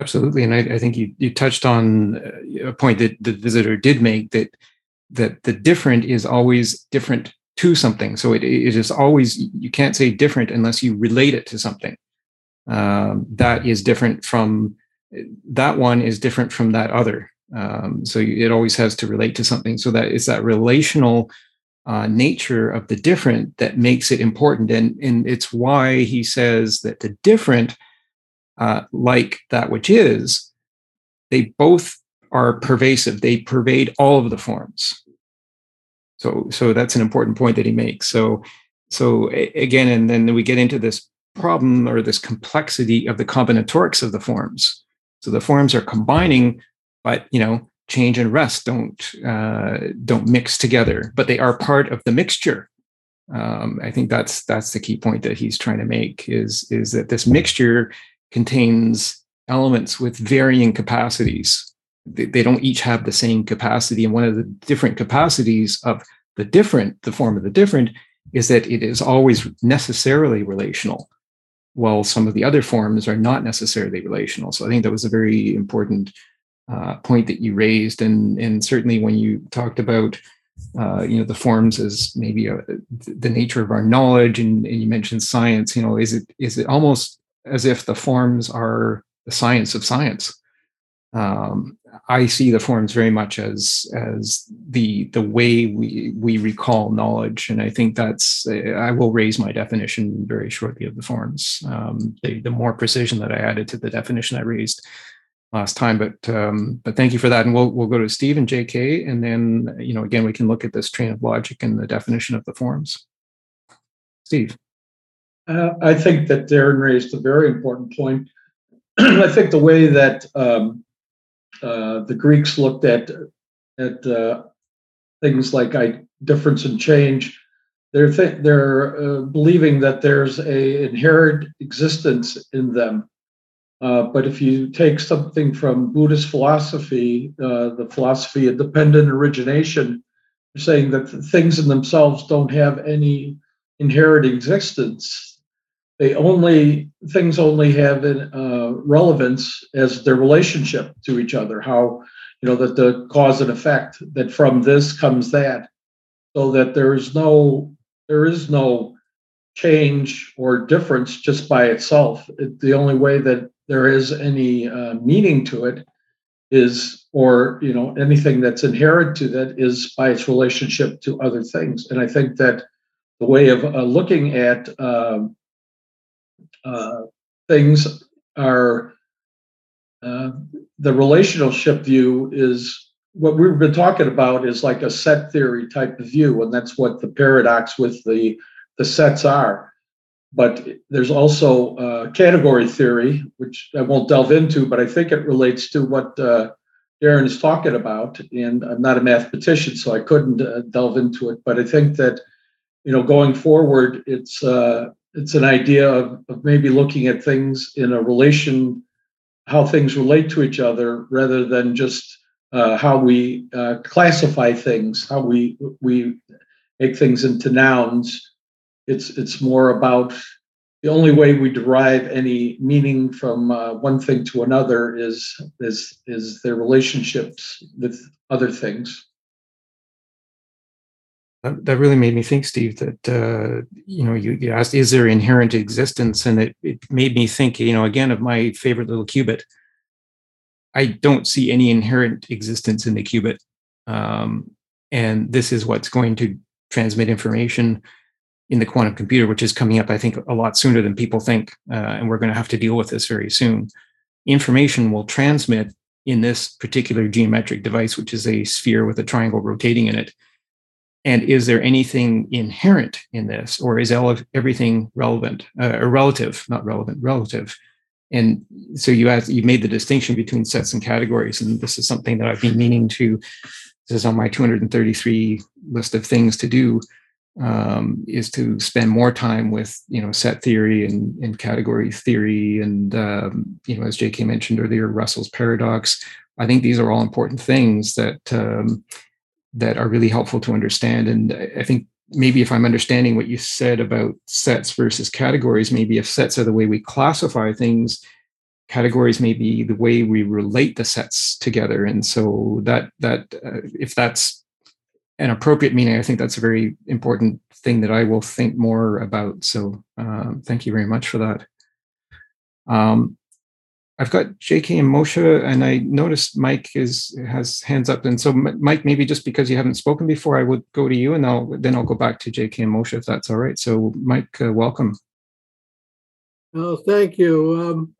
Absolutely and i, I think you you touched on uh, a point that the visitor did make that that the different is always different to something. So it, it is always you can't say different unless you relate it to something. Um, that is different from that one is different from that other. Um, so it always has to relate to something. So that is that relational uh, nature of the different that makes it important. And, and it's why he says that the different, uh, like that which is, they both are pervasive. They pervade all of the forms. So, so that's an important point that he makes. So, so again, and then we get into this problem or this complexity of the combinatorics of the forms. So the forms are combining, but you know, change and rest don't uh, don't mix together, but they are part of the mixture. Um, I think that's that's the key point that he's trying to make is is that this mixture contains elements with varying capacities. They, they don't each have the same capacity, and one of the different capacities of the different, the form of the different, is that it is always necessarily relational while some of the other forms are not necessarily relational. So I think that was a very important uh, point that you raised, and and certainly when you talked about uh, you know the forms as maybe a, the nature of our knowledge, and, and you mentioned science. You know, is it is it almost as if the forms are the science of science? Um, I see the forms very much as as the the way we we recall knowledge, and I think that's I will raise my definition very shortly of the forms. Um, the the more precision that I added to the definition I raised last time, but um, but thank you for that, and we'll we'll go to Steve and J.K. and then you know again we can look at this train of logic and the definition of the forms. Steve, uh, I think that Darren raised a very important point. I think the way that um, uh, the Greeks looked at at uh, things like I, difference and change. They're th- they're uh, believing that there's a inherent existence in them. Uh, but if you take something from Buddhist philosophy, uh, the philosophy of dependent origination, saying that things in themselves don't have any inherent existence they only things only have uh, relevance as their relationship to each other how you know that the cause and effect that from this comes that. So that there is no there is no change or difference just by itself. It, the only way that there is any uh, meaning to it is or you know anything that's inherent to that is by its relationship to other things. And i think that the way of uh, looking at um, uh, things are uh, the relationship view is what we've been talking about is like a set theory type of view, and that's what the paradox with the the sets are. But there's also uh, category theory, which I won't delve into, but I think it relates to what uh, Darren is talking about. And I'm not a mathematician, so I couldn't uh, delve into it. But I think that you know going forward, it's uh, it's an idea of, of maybe looking at things in a relation, how things relate to each other, rather than just uh, how we uh, classify things, how we we make things into nouns. It's it's more about the only way we derive any meaning from uh, one thing to another is is is their relationships with other things that, really made me think, Steve, that, uh, you know, you, you asked, is there inherent existence? And it, it made me think, you know, again, of my favorite little qubit. I don't see any inherent existence in the qubit. Um, and this is what's going to transmit information in the quantum computer, which is coming up, I think, a lot sooner than people think. Uh, and we're going to have to deal with this very soon. Information will transmit in this particular geometric device, which is a sphere with a triangle rotating in it and is there anything inherent in this or is everything relevant uh, or relative not relevant relative? And so you asked you made the distinction between sets and categories and this is something that i've been meaning to this is on my 233 list of things to do um, is to spend more time with you know set theory and, and category theory and um, you know as jk mentioned earlier russell's paradox. I think these are all important things that um, that are really helpful to understand. And I think maybe if I'm understanding what you said about sets versus categories, maybe if sets are the way we classify things, categories may be the way we relate the sets together. And so that that uh, if that's an appropriate meaning, I think that's a very important thing that I will think more about. So um, thank you very much for that. Um, I've got JK and Moshe, and I noticed Mike is has hands up. And so, Mike, maybe just because you haven't spoken before, I would go to you, and I'll then I'll go back to JK and Moshe if that's all right. So, Mike, uh, welcome. Oh, thank you. Um,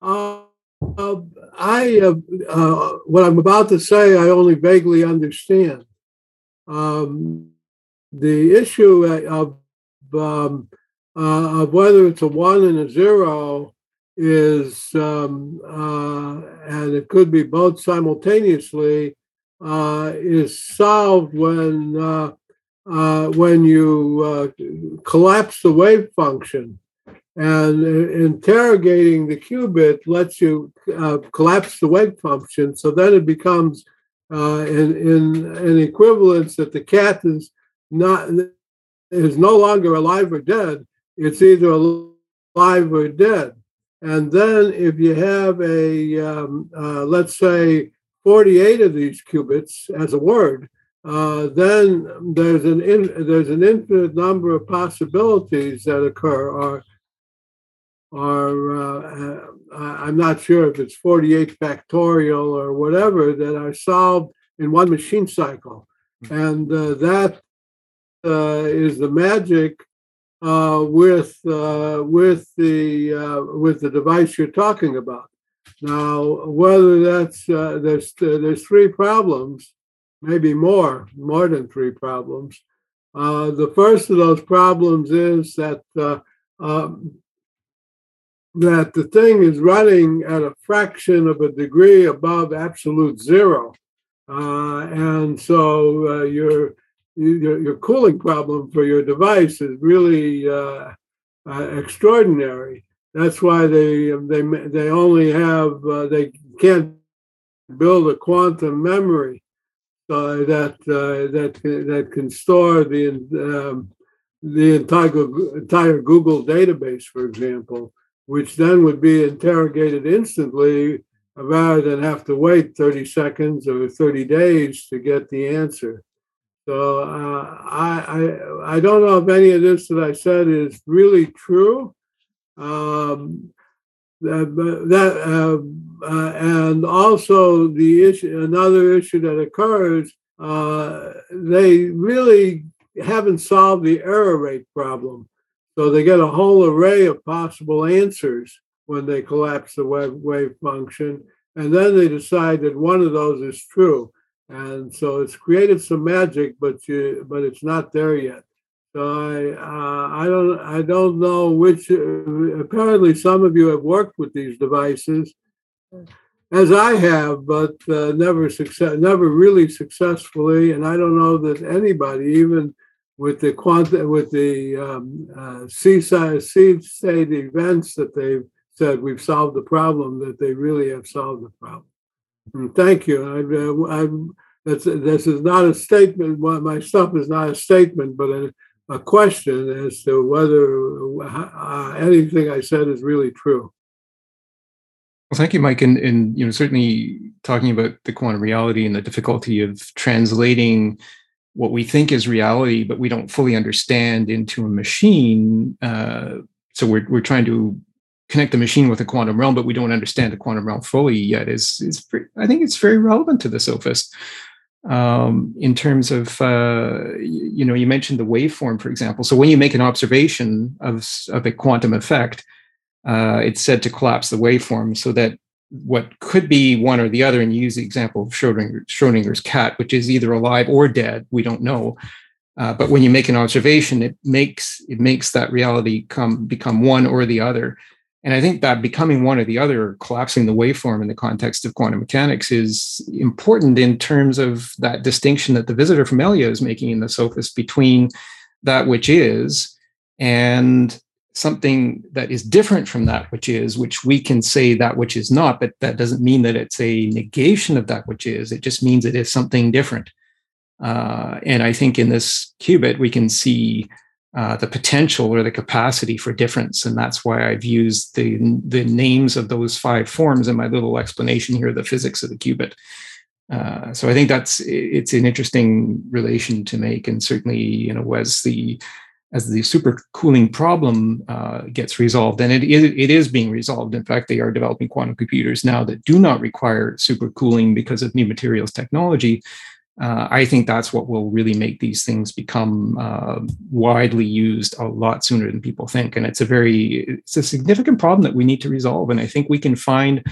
uh, uh, I uh, uh, what I'm about to say, I only vaguely understand. Um, the issue of um, uh, of whether it's a one and a zero is, um, uh, and it could be both simultaneously, uh, is solved when uh, uh when you uh, collapse the wave function. And interrogating the qubit lets you collapse the wave function. So then it becomes in, in an equivalence that the cat is not is no longer alive or dead. It's either alive or dead. And then if you have a, um, uh, let's say, 48 of these qubits as a word, uh, then there's an in, there's an infinite number of possibilities that occur. Or, or uh, I'm not sure if it's 48 factorial or whatever that are solved in one machine cycle, and uh, that uh, is the magic uh, with uh, with the uh, with the device you're talking about. Now, whether that's uh, there's there's three problems, maybe more, more than three problems. Uh, the first of those problems is that um, that the thing is running at a fraction of a degree above absolute zero, and so you're your, your cooling problem for your device is really uh, uh, extraordinary. That's why they they they only have uh, they can't build a quantum memory uh, that uh, that that can store the um, the entire entire Google database, for example, which then would be interrogated instantly rather than have to wait 30 seconds or 30 days to get the answer. So uh, I, I I don't know if any of this that I said is really true. Um, that, that uh, uh, and also the issue, another issue that occurs, uh, they really haven't solved the error rate problem. So they get a whole array of possible answers when they collapse the wave, wave function, and then they decide that one of those is true and so it's created some magic, but you but it's not there yet. So I uh, I don't I don't know which. Apparently, some of you have worked with these devices, as I have, but uh, never success never really successfully. And I don't know that anybody, even with the quantum with the um, uh, seaside state events that they've said we've solved the problem, that they really have solved the problem. And thank you. I, I, that's, this is not a statement. My stuff is not a statement, but a, a question as to whether uh, anything I said is really true. Well, thank you, Mike, and, and you know certainly talking about the quantum reality and the difficulty of translating what we think is reality, but we don't fully understand into a machine. Uh, so we're we're trying to connect the machine with the quantum realm, but we don't understand the quantum realm fully yet. Is is I think it's very relevant to the sophist um, in terms of uh, you know you mentioned the waveform, for example. So when you make an observation of of a quantum effect, uh, it's said to collapse the waveform so that what could be one or the other, and you use the example of Schrodinger, Schrodinger's cat, which is either alive or dead, we don't know. Uh, but when you make an observation, it makes it makes that reality come become one or the other. And I think that becoming one or the other, collapsing the waveform in the context of quantum mechanics is important in terms of that distinction that the visitor from Elea is making in the sophist between that which is and something that is different from that which is, which we can say that which is not, but that doesn't mean that it's a negation of that which is. It just means it is something different. Uh, and I think in this qubit, we can see uh, the potential or the capacity for difference. And that's why I've used the, the names of those five forms in my little explanation here, the physics of the qubit. Uh, so I think that's it's an interesting relation to make, and certainly you know as the as the supercooling problem uh, gets resolved, and it, it, it is being resolved. In fact, they are developing quantum computers now that do not require supercooling because of new materials technology uh, I think that's what will really make these things become uh, widely used a lot sooner than people think. And it's a very it's a significant problem that we need to resolve. And I think we can find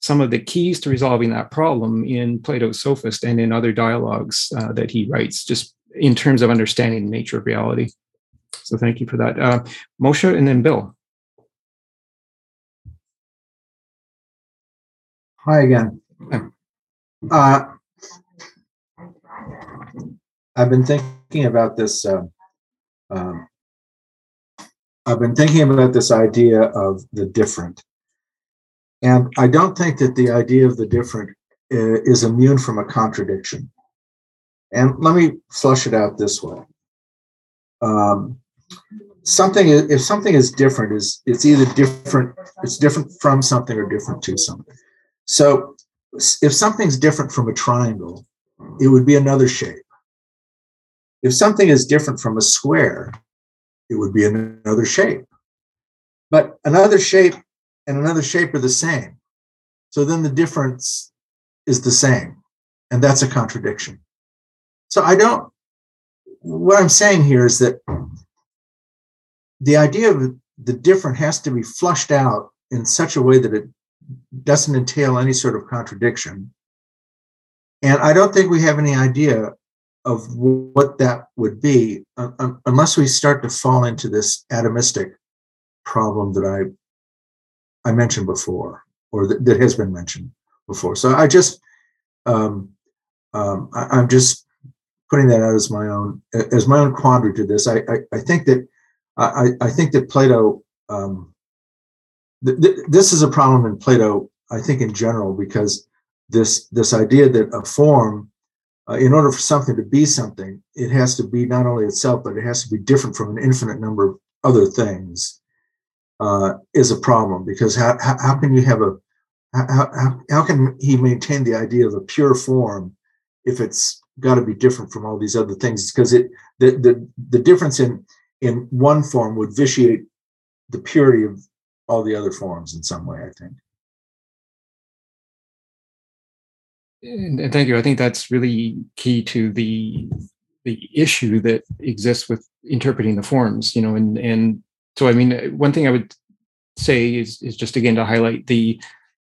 some of the keys to resolving that problem in Plato's Sophist and in other dialogues uh, that he writes, just in terms of understanding the nature of reality. So thank you for that, uh, Moshe, and then Bill. Hi again. I've been thinking about this. Uh, um, I've been thinking about this idea of the different. And I don't think that the idea of the different uh, is immune from a contradiction. And let me flush it out this way. Um, something if something is different is it's either different it's different from something or different to something so if something's different from a triangle, it would be another shape. If something is different from a square, it would be another shape. But another shape and another shape are the same. So then the difference is the same. And that's a contradiction. So I don't, what I'm saying here is that the idea of the different has to be flushed out in such a way that it doesn't entail any sort of contradiction. And I don't think we have any idea of what that would be unless we start to fall into this atomistic problem that I I mentioned before, or that, that has been mentioned before. So I just um, um, I, am just putting that out as my own as my own quandary to this. I I, I think that I I think that Plato um, th- th- this is a problem in Plato. I think in general because this this idea that a form uh, in order for something to be something, it has to be not only itself, but it has to be different from an infinite number of other things, uh, is a problem. Because how, how, can you have a, how, how, how can he maintain the idea of a pure form if it's got to be different from all these other things? Because it, the, the, the difference in, in one form would vitiate the purity of all the other forms in some way, I think. And, thank you. I think that's really key to the the issue that exists with interpreting the forms. You know, and and so I mean, one thing I would say is is just again to highlight the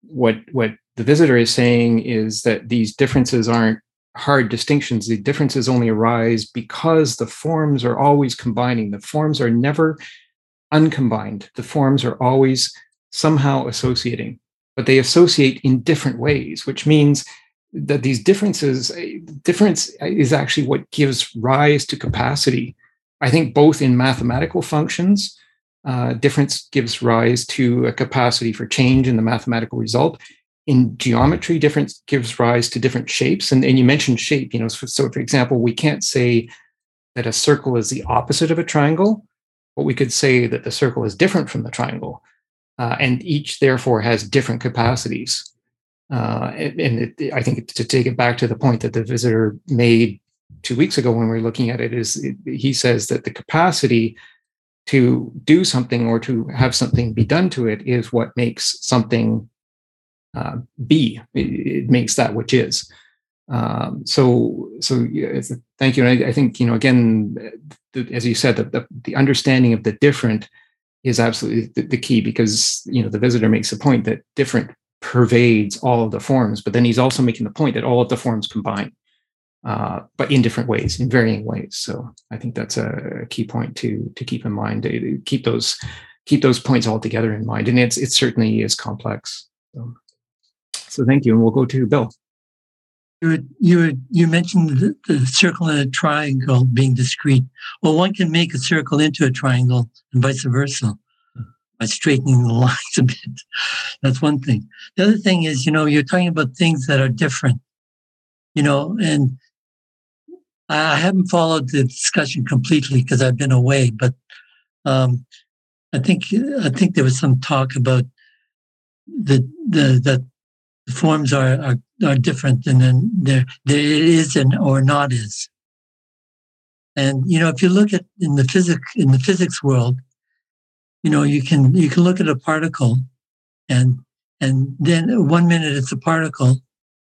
what what the visitor is saying is that these differences aren't hard distinctions. The differences only arise because the forms are always combining. The forms are never uncombined. The forms are always somehow associating, but they associate in different ways, which means that these differences difference is actually what gives rise to capacity. I think both in mathematical functions uh, difference gives rise to a capacity for change in the mathematical result. In geometry difference gives rise to different shapes and, and you mentioned shape you know so, so for example we can't say that a circle is the opposite of a triangle but we could say that the circle is different from the triangle uh, and each therefore has different capacities uh, and it, I think to take it back to the point that the visitor made two weeks ago when we were looking at it is it, he says that the capacity to do something or to have something be done to it is what makes something uh, be. It, it, makes that which is. Um, so, so yeah, thank you. And I, I, think you know again, the, as you said, the, the, the understanding of the different is absolutely the, the key because you know the visitor makes a point that different pervades all of the forms, but then he's also making the point that all of the forms combine, uh, but in different ways, in varying ways. So I think that's a key point to to keep in mind. To keep those keep those points all together in mind, and it's it certainly is complex. So, so thank you, and we'll go to Bill. You you you mentioned the, the circle and a triangle being discrete. Well, one can make a circle into a triangle, and vice versa by straightening the lines a bit. That's one thing. The other thing is, you know, you're talking about things that are different, you know, and I haven't followed the discussion completely because I've been away, but um, I think I think there was some talk about the the that the forms are are, are different and then there there is and or not is. And you know, if you look at in the physics in the physics world, you know you can you can look at a particle and and then one minute it's a particle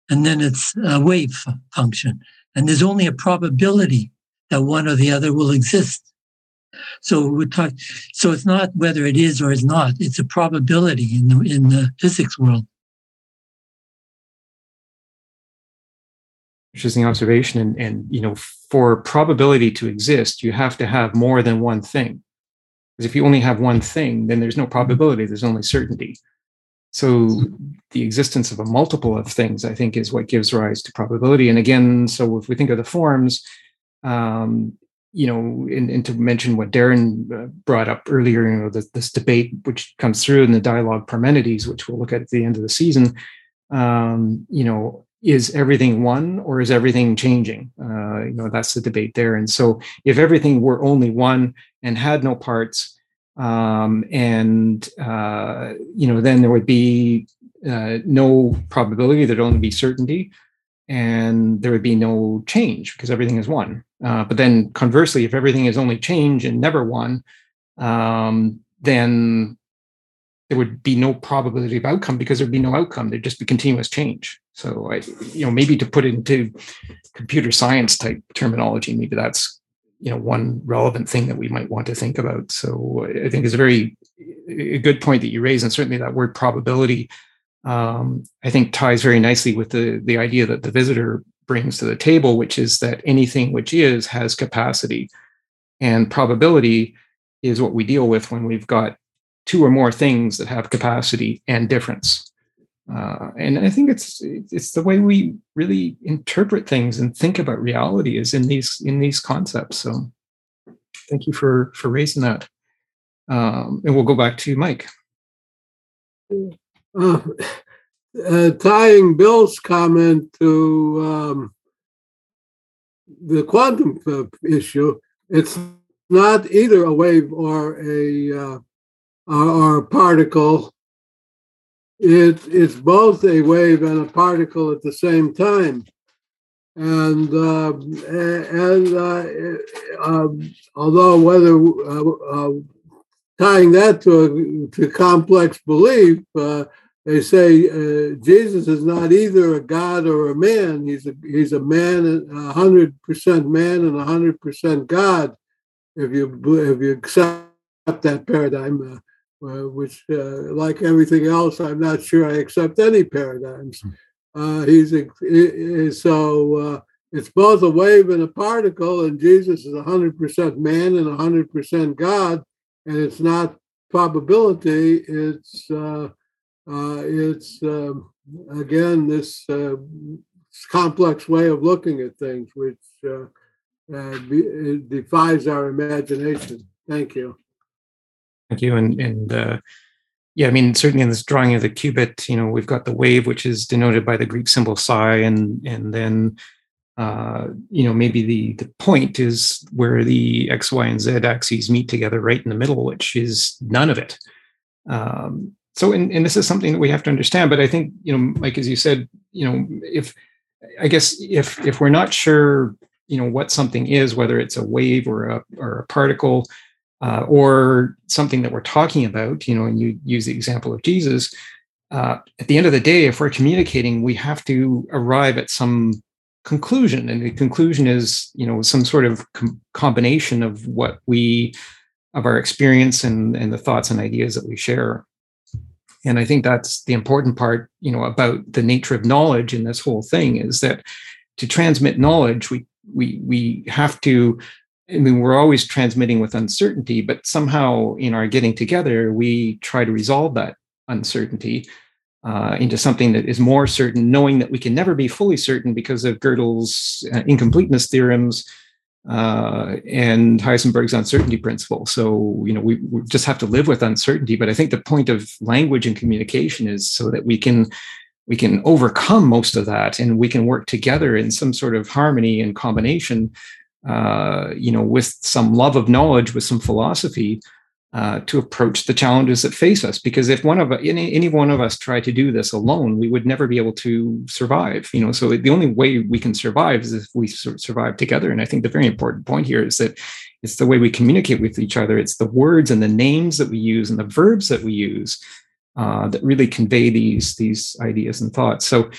and then it's a wave function. And there's only a probability that one or the other will exist. So we talk so it's not whether it is or is not it's a probability in the in the physics world. Interesting observation and and you know for probability to exist you have to have more than one thing because if you only have one thing, then there's no probability, there's only certainty. So the existence of a multiple of things, I think, is what gives rise to probability. And again, so if we think of the forms, um, you know, and, and, to mention what Darren uh, brought up earlier, you know, this, this, debate which comes through in the dialogue Parmenides, which we'll look at at the end of the season, um, you know, is everything one or is everything changing? Uh, you know, that's the debate there. And so, if everything were only one and had no parts, um, and uh, you know, then there would be uh, no probability, there'd only be certainty, and there would be no change because everything is one. Uh, but then conversely, if everything is only change and never one, um, then there would be no probability of outcome because there'd be no outcome. There'd just be continuous change. So, I, you know, maybe to put it into computer science type terminology, maybe that's you know one relevant thing that we might want to think about. So, I think it's a very a good point that you raise, and certainly that word probability, um, I think ties very nicely with the the idea that the visitor brings to the table, which is that anything which is has capacity, and probability is what we deal with when we've got two or more things that have capacity and difference. Uh, and I think it's it's the way we really interpret things and think about reality is in these in these concepts. So, thank you for for raising that. Um, and we'll go back to Mike. Uh, uh, tying Bill's comment to um, the quantum issue, it's not either a wave or a uh, or a particle. It, it's both a wave and a particle at the same time. And uh, and uh, um, although whether uh, uh, tying that to a to complex belief, uh, they say uh, Jesus is not either a God or a man. He's a he's a man, hundred percent man and hundred percent God. If you if you accept that paradigm, uh, which, uh, like everything else, I'm not sure I accept any paradigms. Hmm. Uh, he's so uh, it's both a wave and a particle, and Jesus is 100% man and 100% God, and it's not probability. It's uh, uh, it's um, again this complex way of looking at things, which be, defies our imagination. Thank you. Thank you. And and uh, yeah, I mean, certainly in this drawing of the qubit, you know, we've got the wave, which is denoted by the Greek symbol psi, and and then uh, you know maybe the the point is where the x, y, and z axes meet together, right in the middle, which is none of it. Um, so, and, and this is something that we have to understand. But I think you know, Mike, as you said, you know, if I guess if if we're not sure, you know, what something is, whether it's a wave or a or a particle, uh, or something that we're talking about, you know, and you use the example of Jesus, uh, at the end of the day, if we're communicating, we have to arrive at some conclusion. And the conclusion is, you know, some sort of com- combination of what we, of our experience and, and the thoughts and ideas that we share. And I think that's the important part, you know, about the nature of knowledge in this whole thing is that to transmit knowledge, we we we have to I mean, we're always transmitting with uncertainty, but somehow in our getting together, we try to resolve that uncertainty uh, into something that is more certain, knowing that we can never be fully certain because of Gödel's uh, incompleteness theorems uh, and Heisenberg's uncertainty principle. So, you know, we, we just have to live with uncertainty. But I think the point of language and communication is so that we can we can overcome most of that and we can work together in some sort of harmony and combination uh, you know, with some love of knowledge, with some philosophy, uh, to approach the challenges that face us. Because if one of any any one of us tried to do this alone, we would never be able to survive. You know, so the only way we can survive is if we survive together. And I think the very important point here is that it's the way we communicate with each other. It's the words and the names that we use and the verbs that we use uh, that really convey these these ideas and thoughts. So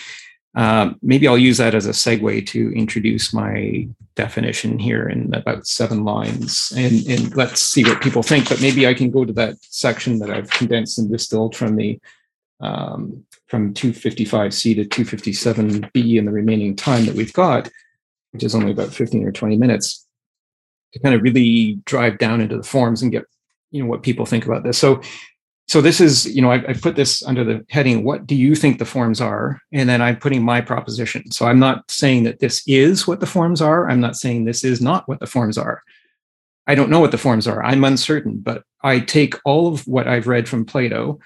um, maybe I'll use that as a segue to introduce my definition here in about seven lines and, and let's see what people think. But maybe I can go to that section that I've condensed and distilled from the um, from 255C to 257B in the remaining time that we've got, which is only about 15 or 20 minutes, to kind of really drive down into the forms and get you know what people think about this. So so this is you know I, I, put this under the heading what do you think the forms are? And then i'm putting my proposition. So i'm not saying that this is what the forms are. I'm not saying this is not what the forms are. I don't know what the forms are. I'm uncertain but i take all of what i've read from plato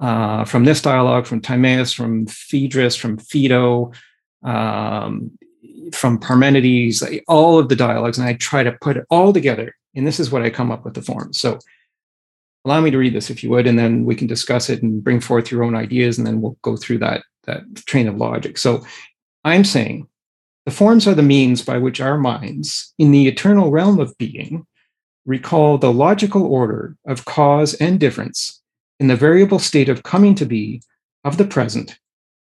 uh, from this dialogue from timaeus from phaedrus from phaedo um, from parmenides all of the dialogues and i try to put it all together. And this is what i come up with the forms. So allow me to read this if you would, and then we can discuss it and bring forth your own ideas, and then we'll go through that that train of logic. So I'm saying the forms are the means by which our minds, in the eternal realm of being, recall the logical order of cause and difference in the variable state of coming to be of the present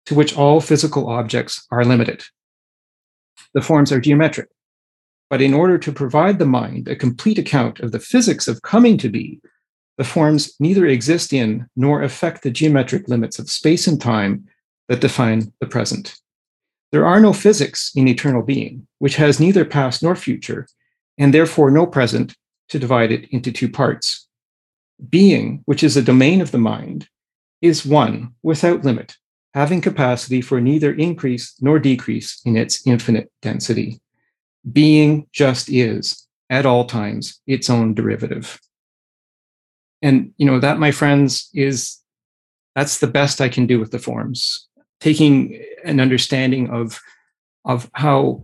to which all physical objects are limited. The forms are geometric, but in order to provide the mind a complete account of the physics of coming to be, the forms neither exist in nor affect the geometric limits of space and time that define the present. There are no physics in eternal being, which has neither past nor future, and therefore no present to divide it into two parts. Being, which is a domain of the mind, is one without limit, having capacity for neither increase nor decrease in its infinite density. Being just is, at all times, its own derivative. And, you know, that, my friends, is that's the best I can do with the forms. Taking an understanding of, of how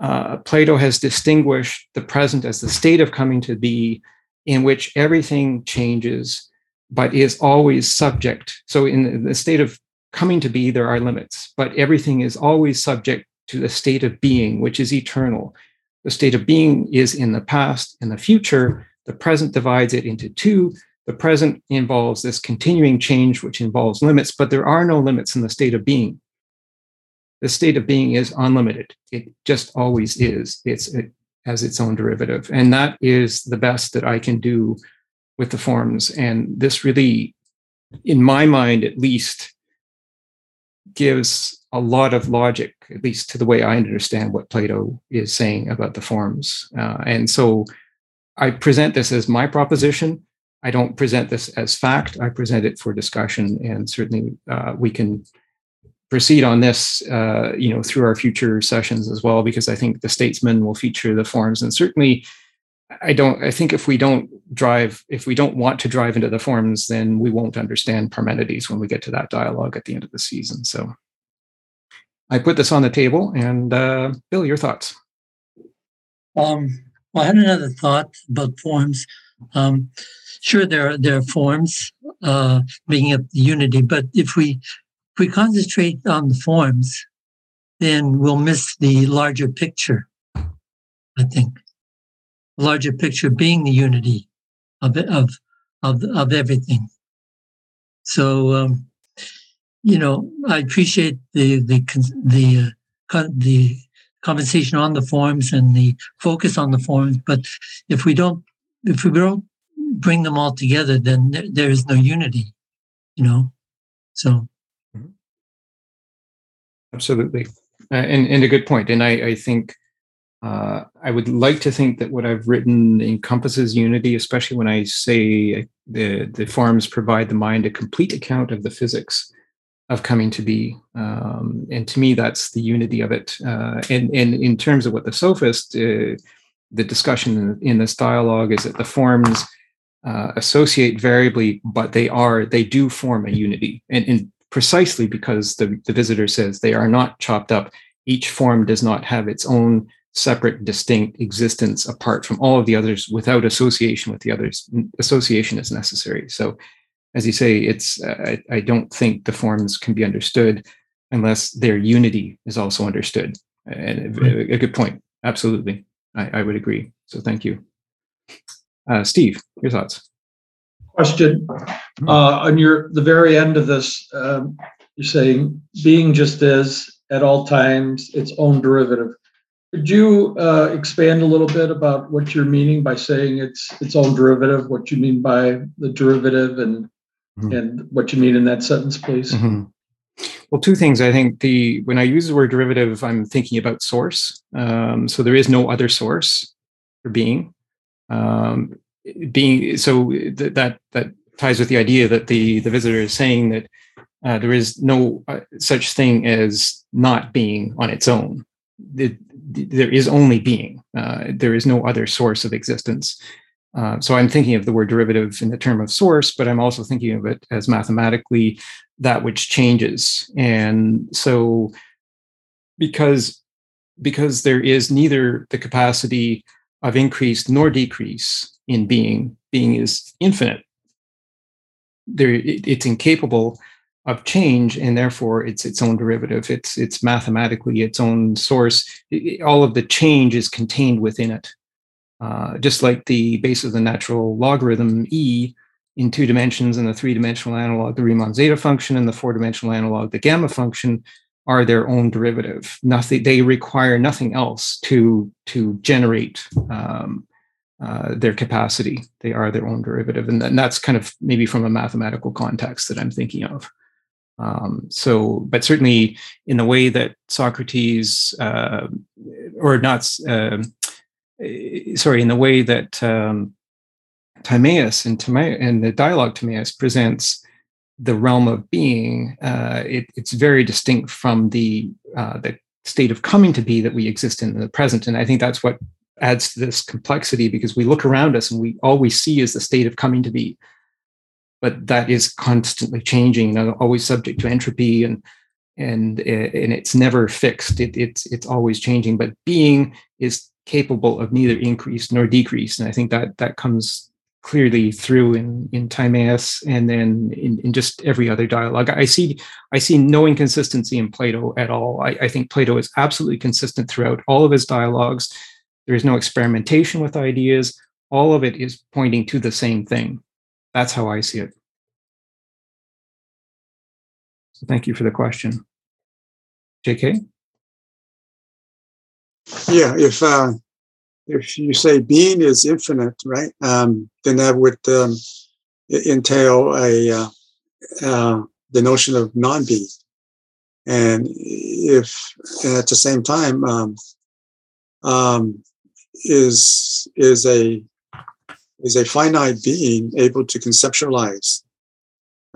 uh, Plato has distinguished the present as the state of coming to be, in which everything changes, but is always subject. So, in the state of coming to be, there are limits, but everything is always subject to the state of being, which is eternal. The state of being is in the past and the future. The present divides it into two. The present involves this continuing change, which involves limits, but there are no limits in the state of being the state of being is unlimited. It just always is. It's it has its own derivative, and that is the best that I can do with the forms. And this really, in my mind, at least, gives a lot of logic, at least to the way I understand what Plato is saying about the forms. Uh, and so, I present this as my proposition. I don't present this as fact. I present it for discussion, and certainly uh, we can proceed on this, uh, you know, through our future sessions as well, because I think the statesman will feature the forms, and certainly, I don't. I think if we don't drive, if we don't want to drive into the forms, then we won't understand Parmenides when we get to that dialogue at the end of the season. So, I put this on the table, and uh, Bill, your thoughts. Um, well, I had another thought about forms. Um, sure, there are there are forms uh, making up the unity, but if we if we concentrate on the forms, then we'll miss the larger picture. I think the larger picture being the unity of of of of everything. So um, you know, I appreciate the the the uh, the conversation on the forms and the focus on the forms. But if we don't if we don't bring them all together, then there, there is no unity. You know, so Absolutely, uh, and and a good point. And I I think uh, I would like to think that what I've written encompasses unity, especially when I say the the forms provide the mind a complete account of the physics of coming to be. Um, and to me, that's the unity of it. Uh, and and in terms of what the sophist, uh, the discussion in, in, this dialogue is that the forms. Uh, associate variably, but they are they do form a unity, and, and precisely because the, the visitor says they are not chopped up. Each form does not have its own separate, distinct existence apart from all of the others without association with the others. Association is necessary. So, as you say, it's uh, I, I, don't think the forms can be understood unless their unity is also understood. And a, a good point. Absolutely, I, I, would agree. So, thank you, uh, Steve. Your thoughts? question. Hmm. Uh, on your the very end of this, um, you're saying being just is at all times its own derivative. Could you uh, expand a little bit about what you're meaning by saying it's its own derivative? What you mean by the derivative, and mm-hmm. and what you mean in that sentence, please? Mm-hmm. Well, two things. I think the when I use the word derivative, I'm thinking about source. Um, so there is no other source for being. Um, being so th- that that ties with the idea that the the visitor is saying that uh, there is no uh, such thing as not being on its own. The, there is only being. Uh, there is no other source of existence. Uh, so I'm thinking of the word derivative in the term of source, but I'm also thinking of it as mathematically that which changes. And so because because there is neither the capacity of increase nor decrease in being. Being is infinite. there it, it's incapable of change and therefore it's its own derivative it's it's mathematically its own source it, all of the change is contained within it uh, just like the base of the natural logarithm e in two dimensions and the three-dimensional analog the riemann zeta function and the four-dimensional analog the gamma function are their own derivative. Nothing they require nothing else to to generate um, uh, their capacity. They are their own derivative. And, and that's kind of maybe from a mathematical context that i'm thinking of. Um, so, but certainly in the way that Socrates, uh, or not, uh, sorry, in the way that um, Timaeus and, Timaeus, and the dialogue Timaeus presents the realm of being, uh, it, it's very distinct from the uh, the state of coming to be that we exist in the present. And I think that's what adds to this complexity because we look around us and we all we see is the state of coming to be but that is constantly changing, and always subject to entropy and and and it's never fixed. It, it's it's always changing. But being is capable of neither increase nor decrease, and I think that that comes clearly through in in Timaeus and then in, in just every other dialogue. I see I see no inconsistency in Plato at all. I, I think Plato is absolutely consistent throughout all of his dialogues. There is no experimentation with ideas. All of it is pointing to the same thing. That's how I see it. So thank you for the question. JK? Yeah, if uh, if you say being is infinite, right, um, then that would um, entail a uh, uh, the notion of non-being, and if and at the same time um, um, is is a is a finite being able to conceptualize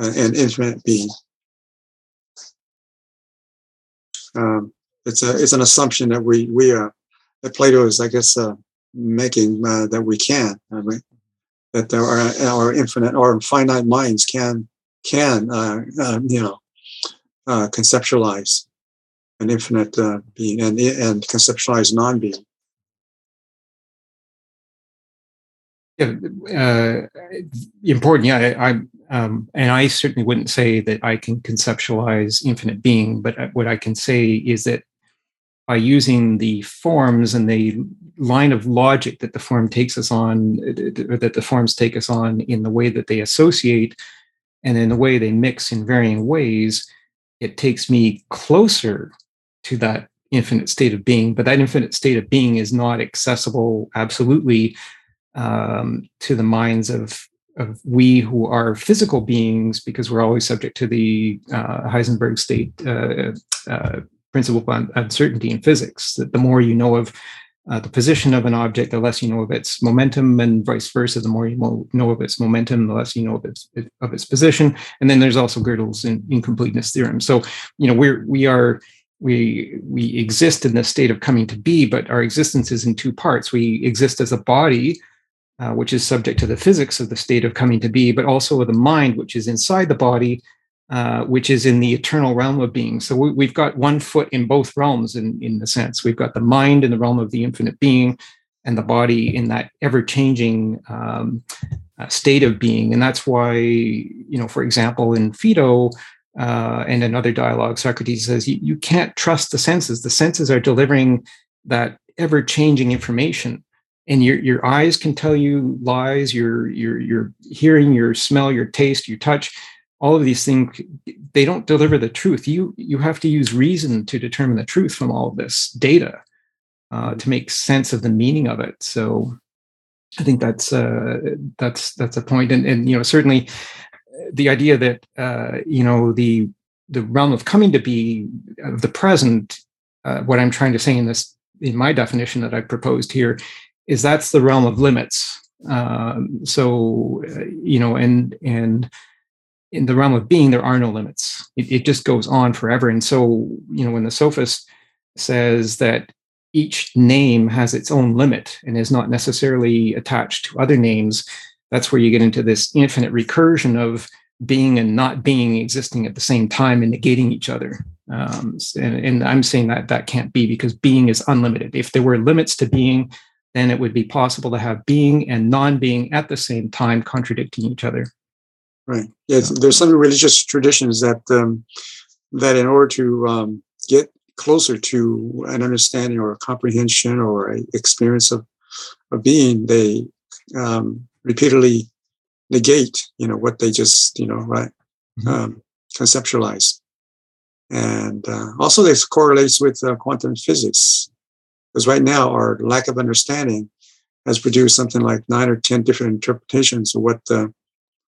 uh, an infinite being. Um, it's a it's an assumption that we we are that Plato is, I guess, uh, making uh, that we can, uh, right? That there are our infinite or finite minds can can uh, uh, you know conceptualize an infinite being and and conceptualize non-being. Yeah, important. Yeah, I, I um, and I certainly wouldn't say that I can conceptualize infinite being, but what I can say is that by using the forms and the line of logic that the form takes us on, that the forms take us on in the way that they associate and in the way they mix in varying ways, it takes me closer to that infinite state of being. But that infinite state of being is not accessible absolutely um, to the minds of of we who are physical beings because we're always subject to the uh, Heisenberg state uh, uh, principle of uncertainty in physics. That the more you know of uh, the position of an object, the less you know of its momentum, and vice versa. The more you know of its momentum, the less you know of its of its position. And then there's also Gödel's in, incompleteness theorem. So you know we're we are we we exist in the state of coming to be, but our existence is in two parts. We exist as a body uh, which is subject to the physics of the state of coming to be, but also the mind, which is inside the body, uh, which is in the eternal realm of being. So we, have got one foot in both realms in, in the sense. We've got the mind in the realm of the infinite being and the body in that ever changing um, uh, state of being. And that's why, you know, for example, in Phaedo, uh, and another dialogue, Socrates says you, you can't trust the senses. The senses are delivering that ever changing information and your your eyes can tell you lies your your your hearing your smell your taste your touch all of these things they don't deliver the truth. You you have to use reason to determine the truth from all of this data uh, to make sense of the meaning of it. So i think that's uh, that's that's a point. And and you know certainly the idea that uh, you know the the realm of coming to be of the present uh, what i'm trying to say in this in my definition that i've proposed here is that's the realm of limits. Um, so uh, you know, and and in the realm of being, there are no limits. It, it just goes on forever. And so you know, when the sophist says that each name has its own limit and is not necessarily attached to other names, that's where you get into this infinite recursion of being and not being existing at the same time and negating each other. Um, and, and, I'm saying that that can't be because being is unlimited. If there were limits to being, then it would be possible to have being and non being at the same time contradicting each other. Right. Yeah. There's some religious traditions that um, that in order to um, get closer to an understanding or a comprehension or a experience of of being, they um, repeatedly negate, you know, what they just, you know, right, mm-hmm. um, conceptualize. And uh, also, this correlates with uh, quantum physics, because right now our lack of understanding has produced something like nine or ten different interpretations of what the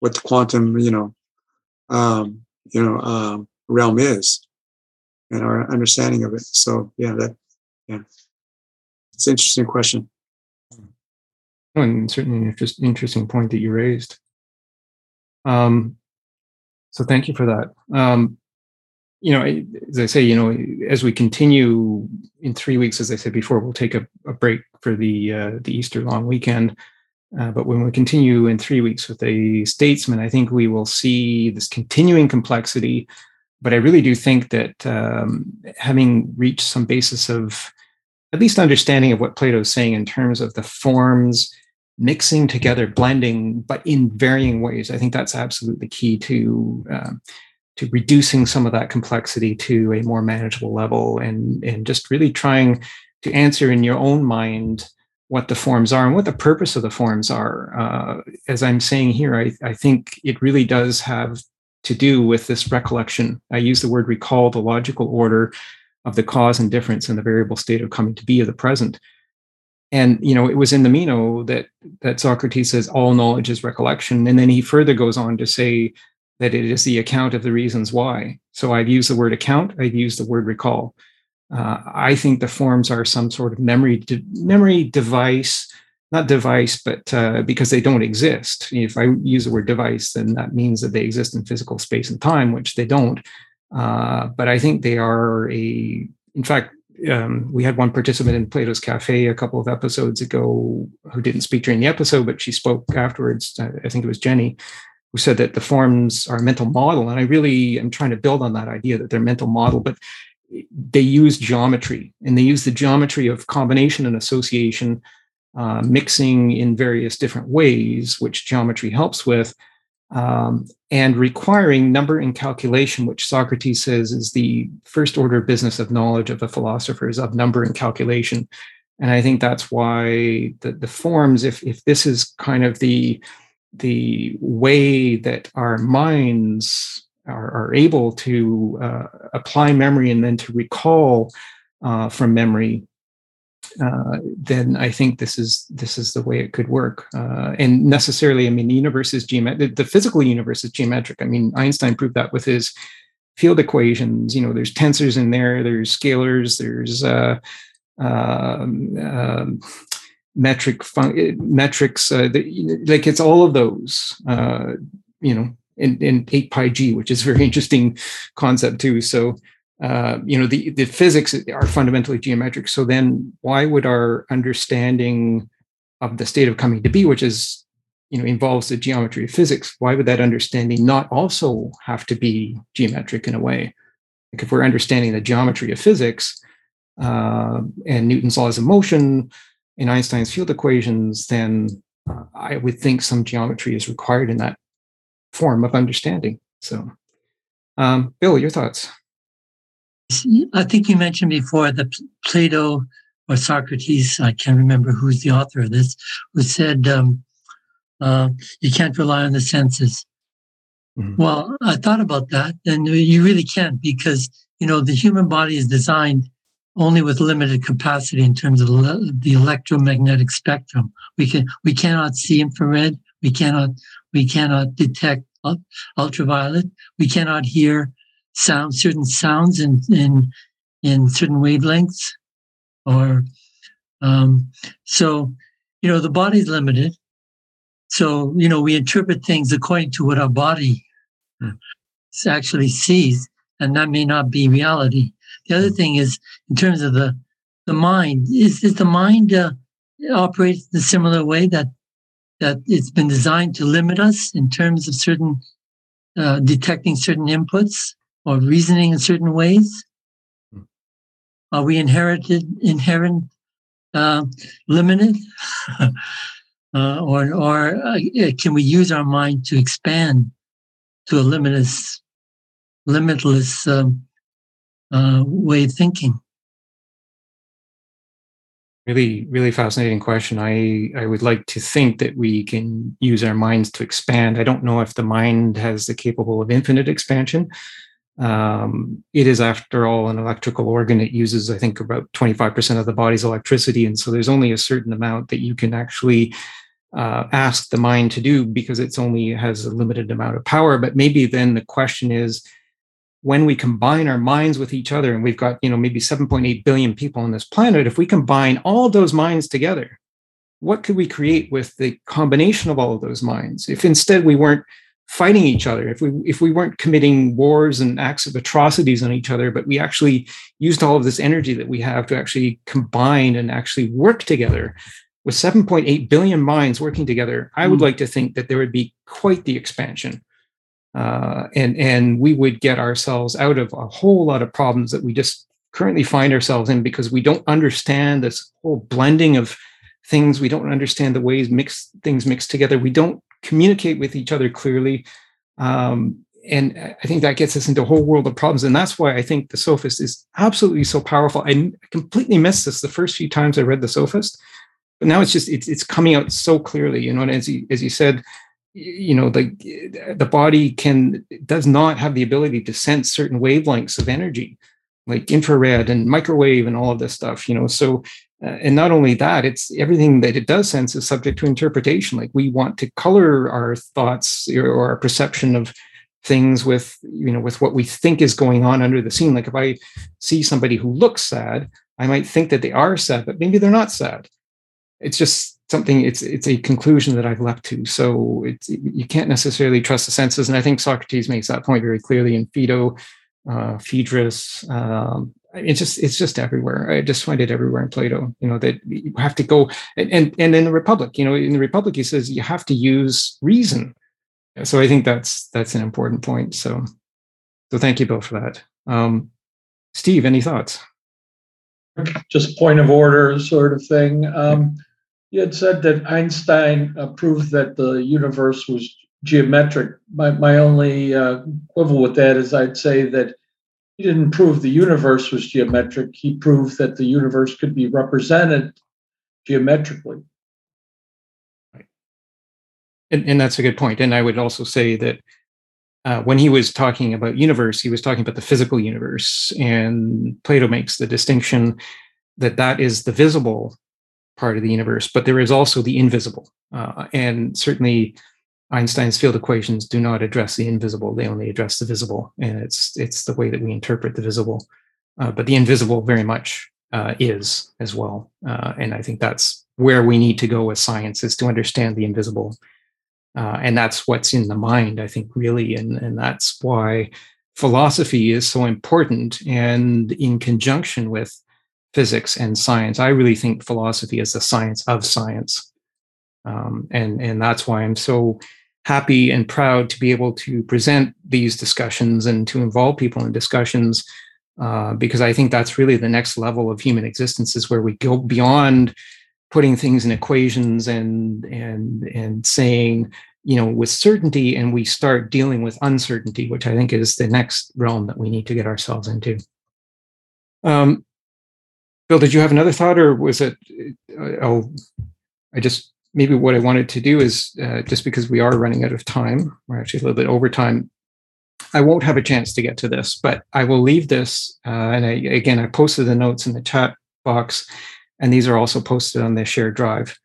what the quantum, you know, um, you know, um, realm is, and our understanding of it. So, yeah, that, yeah, it's an interesting question. And certainly, just interesting point that you raised. Um, so thank you for that. Um, you know, as I say, you know, as we continue in three weeks, as I said before, we'll take a, a break for the uh, the Easter long weekend. Uh, but when we continue in three weeks with a statesman, I think we will see this continuing complexity. But I really do think that um, having reached some basis of at least understanding of what Plato is saying in terms of the forms mixing together, blending, but in varying ways. I think that's absolutely key to uh, to reducing some of that complexity to a more manageable level, and and just really trying to answer in your own mind what the forms are and what the purpose of the forms are. Uh, as I'm saying here, I, I think it really does have to do with this recollection. I use the word recall, the logical order of the cause and difference and the variable state of coming to be of the present and you know it was in the meno that that socrates says all knowledge is recollection and then he further goes on to say that it is the account of the reasons why so i've used the word account i've used the word recall uh, i think the forms are some sort of memory de- memory device not device but uh, because they don't exist if i use the word device then that means that they exist in physical space and time which they don't uh, but i think they are a in fact um, we had one participant in Plato's Cafe a couple of episodes ago who didn't speak during the episode, but she spoke afterwards. I think it was Jenny, who said that the forms are a mental model. And I really am trying to build on that idea that they're mental model, but they use geometry and they use the geometry of combination and association, uh, mixing in various different ways, which geometry helps with um, and requiring number and calculation, which Socrates says is the first order of business of knowledge of the philosophers of number and calculation. And I think that's why the, the forms, if, if this is kind of the, the way that our minds are, are able to uh, apply memory and then to recall uh, from memory uh, then I think this is this is the way it could work. Uh, and necessarily, I mean, the universe is geometric. The physical universe is geometric. I mean, Einstein proved that with his field equations. You know, there's tensors in there. There's scalars. There's uh, um, um metric fun- metrics. Uh, the, like it's all of those. Uh, you know, 8 pi g, which is a very interesting concept too. So uh, you know the, the physics are fundamentally geometric so then why would our understanding of the state of coming to be which is you know involves the geometry of physics why would that understanding not also have to be geometric in a way like if we're understanding the geometry of physics uh, and newton's laws of motion in einstein's field equations then uh, i would think some geometry is required in that form of understanding so um, bill your thoughts I think you mentioned before that Plato or Socrates, I can't remember who's the author of this, who said um, uh, you can't rely on the senses. Mm-hmm. Well, I thought about that, and you really can't because you know the human body is designed only with limited capacity in terms of the electromagnetic spectrum. We can we cannot see infrared. We cannot we cannot detect ultraviolet. We cannot hear sound certain sounds in in in certain wavelengths or um, so you know the body's limited so you know we interpret things according to what our body hmm. actually sees and that may not be reality the other thing is in terms of the the mind is, is the mind uh, operates in a similar way that that it's been designed to limit us in terms of certain uh, detecting certain inputs or reasoning in certain ways? Hmm. Are we inherited, inherent, uh, limited? uh, or or uh, can we use our mind to expand to a limitless, limitless um, uh, way of thinking? Really, really fascinating question. I, I would like to think that we can use our minds to expand. I don't know if the mind has the capable of infinite expansion. Um, it is, after all, an electrical organ. It uses, I think, about 25% of the body's electricity. And so there's only a certain amount that you can actually uh, ask the mind to do because it's only has a limited amount of power. But maybe then the question is, when we combine our minds with each other and we've got you know maybe 7.8 billion people on this planet if we combine all those minds together what could we create with the combination of all of those minds if instead we weren't fighting each other if we if we weren't committing wars and acts of atrocities on each other but we actually used all of this energy that we have to actually combine and actually work together with 7.8 billion minds working together i would mm. like to think that there would be quite the expansion uh, and and we would get ourselves out of a whole lot of problems that we just currently find ourselves in because we don't understand this whole blending of things. We don't understand the ways mix things mix together. We don't communicate with each other clearly. Um, and i think that gets us into a whole world of problems. And that's why i think the sophist is absolutely so powerful. I completely missed this the first few times i read the sophist but now it's just it's, it's coming out so clearly you know and as you as you said you know the the body can does not have the ability to sense certain wavelengths of energy like infrared and microwave and all of this stuff you know? So uh, and not only that it's everything that it does sense is subject to interpretation. Like we want to color our thoughts or our perception of things with you know with what we think is going on under the scene. Like if i see somebody who looks sad i might think that they are sad but maybe they're not sad. It's just something it's it's a conclusion that I've leapt to. So it's you can't necessarily trust the senses, and I think Socrates makes that point very clearly in Phaedo, uh, Phaedrus. Um, it's just it's just everywhere. I just find it everywhere in Plato. You know that you have to go and and, and in the Republic. You know, in the Republic, he says you have to use reason. So I think that's that's an important point. So so thank you, Bill, for that. Um, Steve, any thoughts? Just point of order, sort of thing. Um, you had said that Einstein proved that the universe was geometric. My, my only uh, quibble with that is I'd say that he didn't prove the universe was geometric. He proved that the universe could be represented geometrically. Right. And, and that's a good point. And I would also say that uh, when he was talking about universe, he was talking about the physical universe. And Plato makes the distinction that that is the visible part of the universe, but there is also the invisible. Uh, and certainly Einstein's field equations do not address the invisible; they only address the visible, and it's it's the way that we interpret the visible. Uh, but the invisible very much uh, is as well, uh, and I think that's where we need to go with science is to understand the invisible, uh, and that's what's in the mind. I think really, and and that's why philosophy is so important, and in conjunction with physics and science. I really think philosophy is the science of science. Um, and, and that's why I'm so happy and proud to be able to present these discussions and to involve people in discussions uh, because I think that's really the next level of human existence is where we go beyond putting things in equations and and and saying you know with certainty and we start dealing with uncertainty which i think is the next realm that we need to get ourselves into um, Bill, did you have another thought, or was it? Oh, I just maybe what I wanted to do is uh, just because we are running out of time, we're actually a little bit over time. I won't have a chance to get to this, but I will leave this. Uh, and I, again, I posted the notes in the chat box, and these are also posted on the shared drive.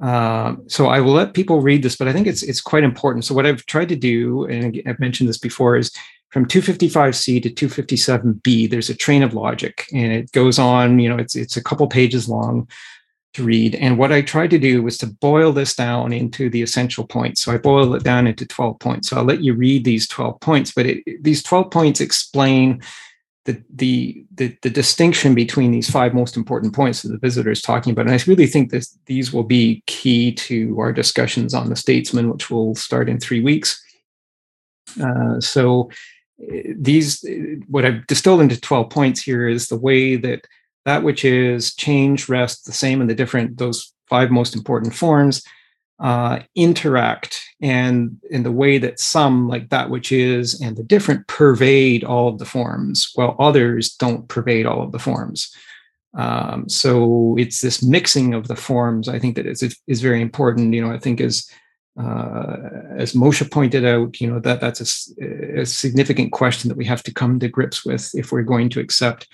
Um, so I will let people read this, but I think it's it's quite important. So what I've tried to do, and I've mentioned this before, is from 255C to 257B, there's a train of logic and it goes on, you know, it's, it's a couple pages long to read. And what I tried to do was to boil this down into the essential points. So I boiled it down into 12 points. So I'll let you read these 12 points, but it, these 12 points explain the, the, the, the, distinction between these five most important points that the visitor is talking about. And I really think that these will be key to our discussions on the statesman, which will start in three weeks. Uh, so these what I've distilled into 12 points here is the way that that which is change, rest, the same in the different those five most important forms uh, interact and in the way that some, like that which is, and the different pervade all of the forms, while others don't pervade all of the forms. Um, so it's this mixing of the forms. I think that is is very important. You know, I think as uh, as Moshe pointed out, you know that that's a, a, significant question that we have to come to grips with if we're going to accept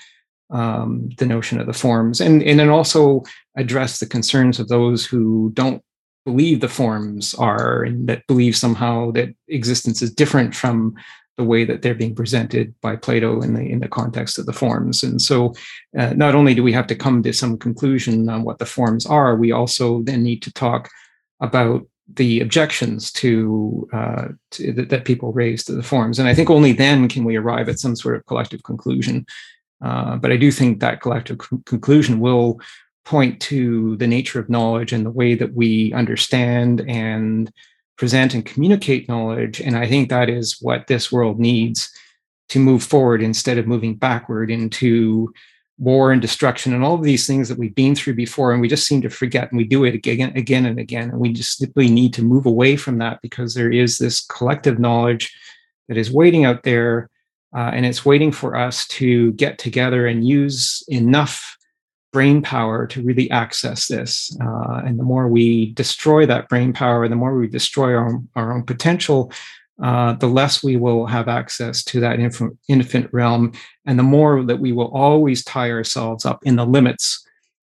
um, the notion of the forms, and and then also address the concerns of those who don't believe the forms are and that believe somehow that existence is different from the way that they're being presented by Plato in the in the context of the forms. And so, uh, not only do we have to come to some conclusion on what the forms are, we also then need to talk about the objections to, uh, to that, that, people raise to the forms. And I think only then can we arrive at some sort of collective conclusion. Uh, but I do think that collective c- conclusion will point to the nature of knowledge and the way that we understand and present and communicate knowledge. And I think that is what this world needs to move forward instead of moving backward into war and destruction and all of these things that we've been through before. And we just seem to forget and we do it again, again and again. And we just simply need to move away from that because there is this collective knowledge that is waiting out there. Uh, and it's waiting for us to get together and use enough brain power to really access this. Uh, and the more we destroy that brain power, the more we destroy our, our own potential, uh, the less we will have access to that infinite, infinite realm. And the more that we will always tie ourselves up in the limits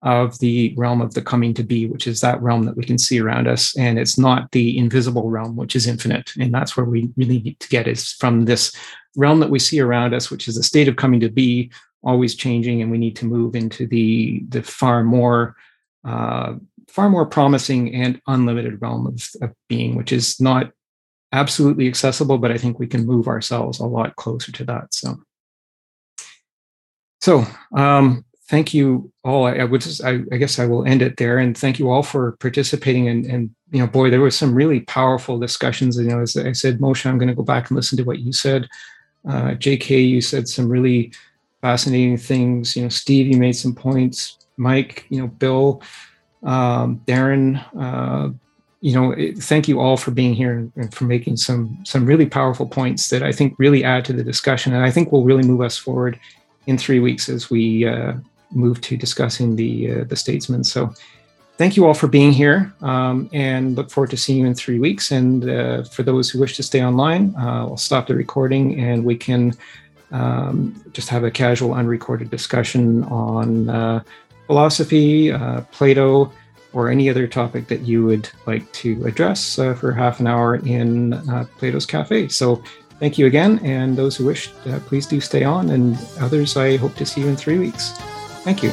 of the realm of the coming to be, which is that realm that we can see around us. And it's not the invisible realm, which is infinite. And that's where we really need to get is from this realm that we see around us, which is a state of coming to be, always changing, and we need to move into the the far more uh, far more promising and unlimited realm of, of being, which is not absolutely accessible, but I think we can move ourselves a lot closer to that. So, so um, thank you all. I, I would just, I, I, guess I will end it there, and thank you all for participating. And, and you know, boy, there were some really powerful discussions. You know, as I said, Moshe, I'm going to go back and listen to what you said. Uh, J.K., you said some really fascinating things. You know, Steve, you made some points. Mike, you know, Bill, um, Darren, uh, you know, thank you all for being here and for making some some really powerful points that I think really add to the discussion, and I think will really move us forward in three weeks as we uh, move to discussing the uh, the statesman. So, thank you all for being here, um, and look forward to seeing you in three weeks. And uh, for those who wish to stay online, uh, I'll stop the recording and we can um, just have a casual, unrecorded discussion on uh, philosophy, uh, Plato, or any other topic that you would like to address uh, for half an hour in uh, Plato's Cafe. So, thank you again. And those who wish, uh, please do stay on. And others, I hope to see you in three weeks. Thank you.